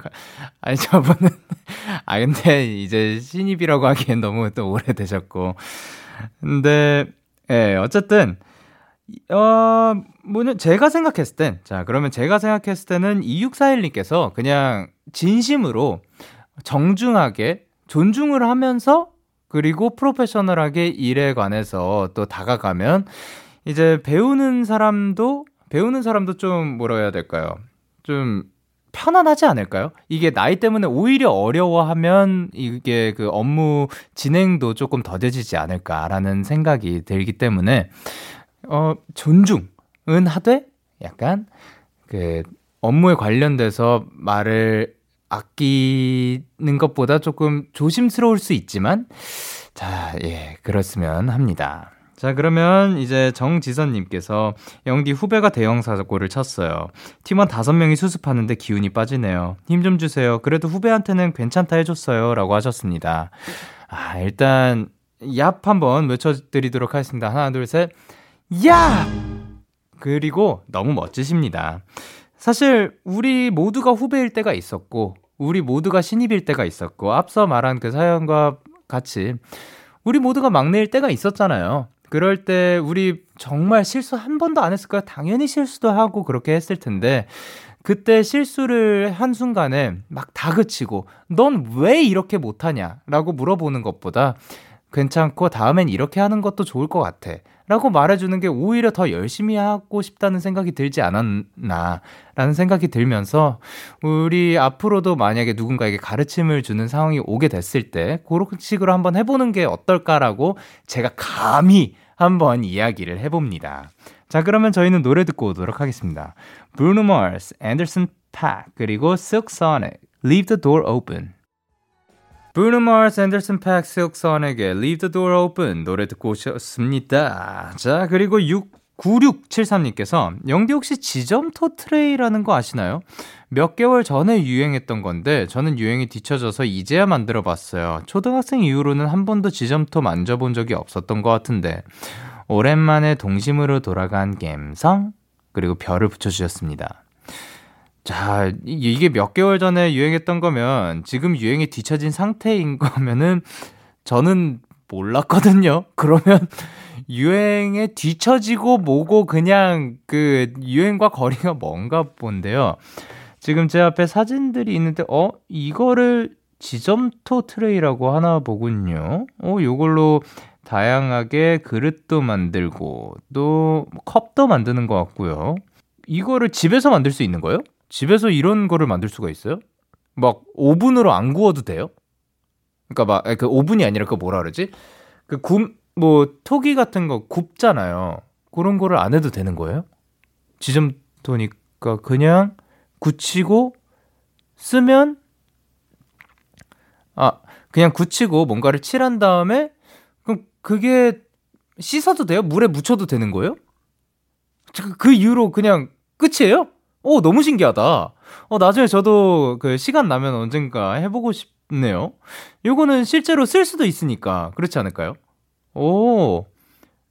아니 저분은 아 근데 이제 신입이라고 하기엔 너무 또 오래되셨고 근데 예 어쨌든 어 뭐는 제가 생각했을 땐 자 그러면 제가 생각했을 때는 2641님께서 그냥 진심으로 정중하게 존중을 하면서 그리고 프로페셔널하게 일에 관해서 또 다가가면 이제 배우는 사람도 배우는 사람도 좀 뭐라 해야 될까요? 좀 편안하지 않을까요? 이게 나이 때문에 오히려 어려워하면 이게 그 업무 진행도 조금 더뎌지지 않을까라는 생각이 들기 때문에 어 존중은 하되 약간 그 업무에 관련돼서 말을 아끼는 것보다 조금 조심스러울 수 있지만 자, 예, 그렇으면 합니다. 자, 그러면 이제 정지선님께서 영디 후배가 대형 사고를 쳤어요. 팀원 다섯 명이 수습하는데 기운이 빠지네요. 힘 좀 주세요. 그래도 후배한테는 괜찮다 해줬어요. 라고 하셨습니다. 아, 일단, 얍 한번 외쳐드리도록 하겠습니다. 하나, 둘, 셋. 야! 그리고 너무 멋지십니다. 사실, 우리 모두가 후배일 때가 있었고, 우리 모두가 신입일 때가 있었고, 앞서 말한 그 사연과 같이, 우리 모두가 막내일 때가 있었잖아요. 그럴 때 우리 정말 실수 한 번도 안 했을까요? 당연히 실수도 하고 그렇게 했을 텐데 그때 실수를 한 순간에 막 다그치고 넌 왜 이렇게 못하냐? 라고 물어보는 것보다 괜찮고 다음엔 이렇게 하는 것도 좋을 것 같아. 라고 말해주는 게 오히려 더 열심히 하고 싶다는 생각이 들지 않았나. 라는 생각이 들면서 우리 앞으로도 만약에 누군가에게 가르침을 주는 상황이 오게 됐을 때 그런 식으로 한번 해보는 게 어떨까라고 제가 감히 한번 이야기를 해봅니다. 자, 그러면 저희는 노래 듣고 오도록 하겠습니다. Bruno Mars, Anderson Paak, 그리고 Silk Sonic, Leave the Door Open. 브루노 마스, 앤더슨 팩, silk선에게 Leave the Door Open 노래 듣고 오셨습니다. 자, 그리고 6 9673님께서 영디 혹시 지점 토 트레이라는 거 아시나요? 몇 개월 전에 유행했던 건데 저는 유행이 뒤쳐져서 이제야 만들어 봤어요. 초등학생 이후로는 한 번도 지점토 만져본 적이 없었던 것 같은데 오랜만에 동심으로 돌아간 갬성 그리고 별을 붙여주셨습니다. 자, 이게 몇 개월 전에 유행했던 거면 지금 유행이 뒤처진 상태인 거면은 저는 몰랐거든요. 그러면 유행에 뒤처지고 뭐고 그냥 그 유행과 거리가 뭔가 본데요. 지금 제 앞에 사진들이 있는데 어 이거를 지점토 트레이라고 하나 보군요. 어 요걸로 다양하게 그릇도 만들고 또 컵도 만드는 것 같고요. 이거를 집에서 만들 수 있는 거예요? 집에서 이런 거를 만들 수가 있어요? 막 오븐으로 안 구워도 돼요? 그러니까 막 그 오븐이 아니라 그 뭐라 그러지? 그 굽 뭐 토기 같은 거 굽잖아요. 그런 거를 안 해도 되는 거예요? 지점토니까 그냥 굳히고 쓰면 아 그냥 굳히고 뭔가를 칠한 다음에 그럼 그게 씻어도 돼요? 물에 묻혀도 되는 거예요? 그, 그 이후로 그냥 끝이에요? 오, 너무 신기하다. 어, 나중에 저도 그 시간 나면 언젠가 해보고 싶네요. 요거는 실제로 쓸 수도 있으니까, 그렇지 않을까요? 오,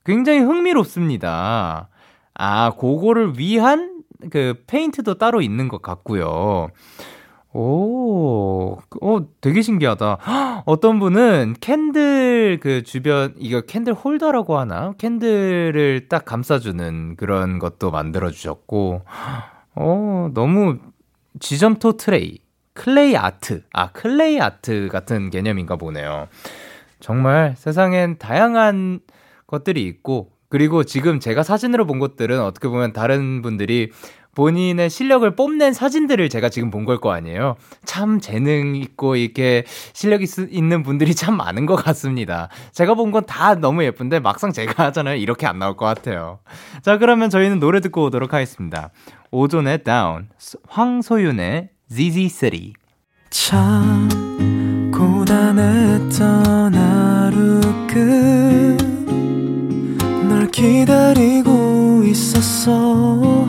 굉장히 흥미롭습니다. 아, 그거를 위한 그 페인트도 따로 있는 것 같고요. 오, 어, 되게 신기하다. 어떤 분은 candle 그 주변, 이거 candle holder라고 하나? candle을 딱 감싸주는 그런 것도 만들어주셨고, 어, 너무 지점토 트레이, clay art, 아, clay art 같은 개념인가 보네요. 정말 세상엔 다양한 것들이 있고, 그리고 지금 제가 사진으로 본 것들은 어떻게 보면 다른 분들이 본인의 실력을 뽐낸 사진들을 제가 지금 본 걸 거 아니에요. 참 재능 있고 이렇게 실력 있, 있는 분들이 참 많은 것 같습니다. 제가 본 건 다 너무 예쁜데 막상 제가 하잖아요. 이렇게 안 나올 것 같아요. 자, 그러면 저희는 노래 듣고 오도록 하겠습니다. 오존의 Down, 황소윤의 ZZ City. 참 고단했던 하루 끝 널 기다리고 있었어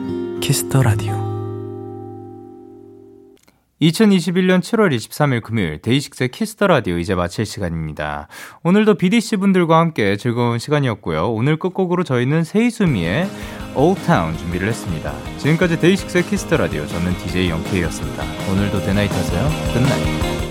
Kiss the Radio. 2021년 7월 23일 금요일 데이식스의 Kiss the Radio 이제 마칠 시간입니다. 오늘도 BDC 분들과 함께 즐거운 시간이었고요. 오늘 끝곡으로 저희는 세이수미의 Town 준비를 했습니다. 지금까지 데이식스의 Kiss the Radio 저는 DJ 영케이였습니다. 오늘도 대나잇 하세요. 끝나잇.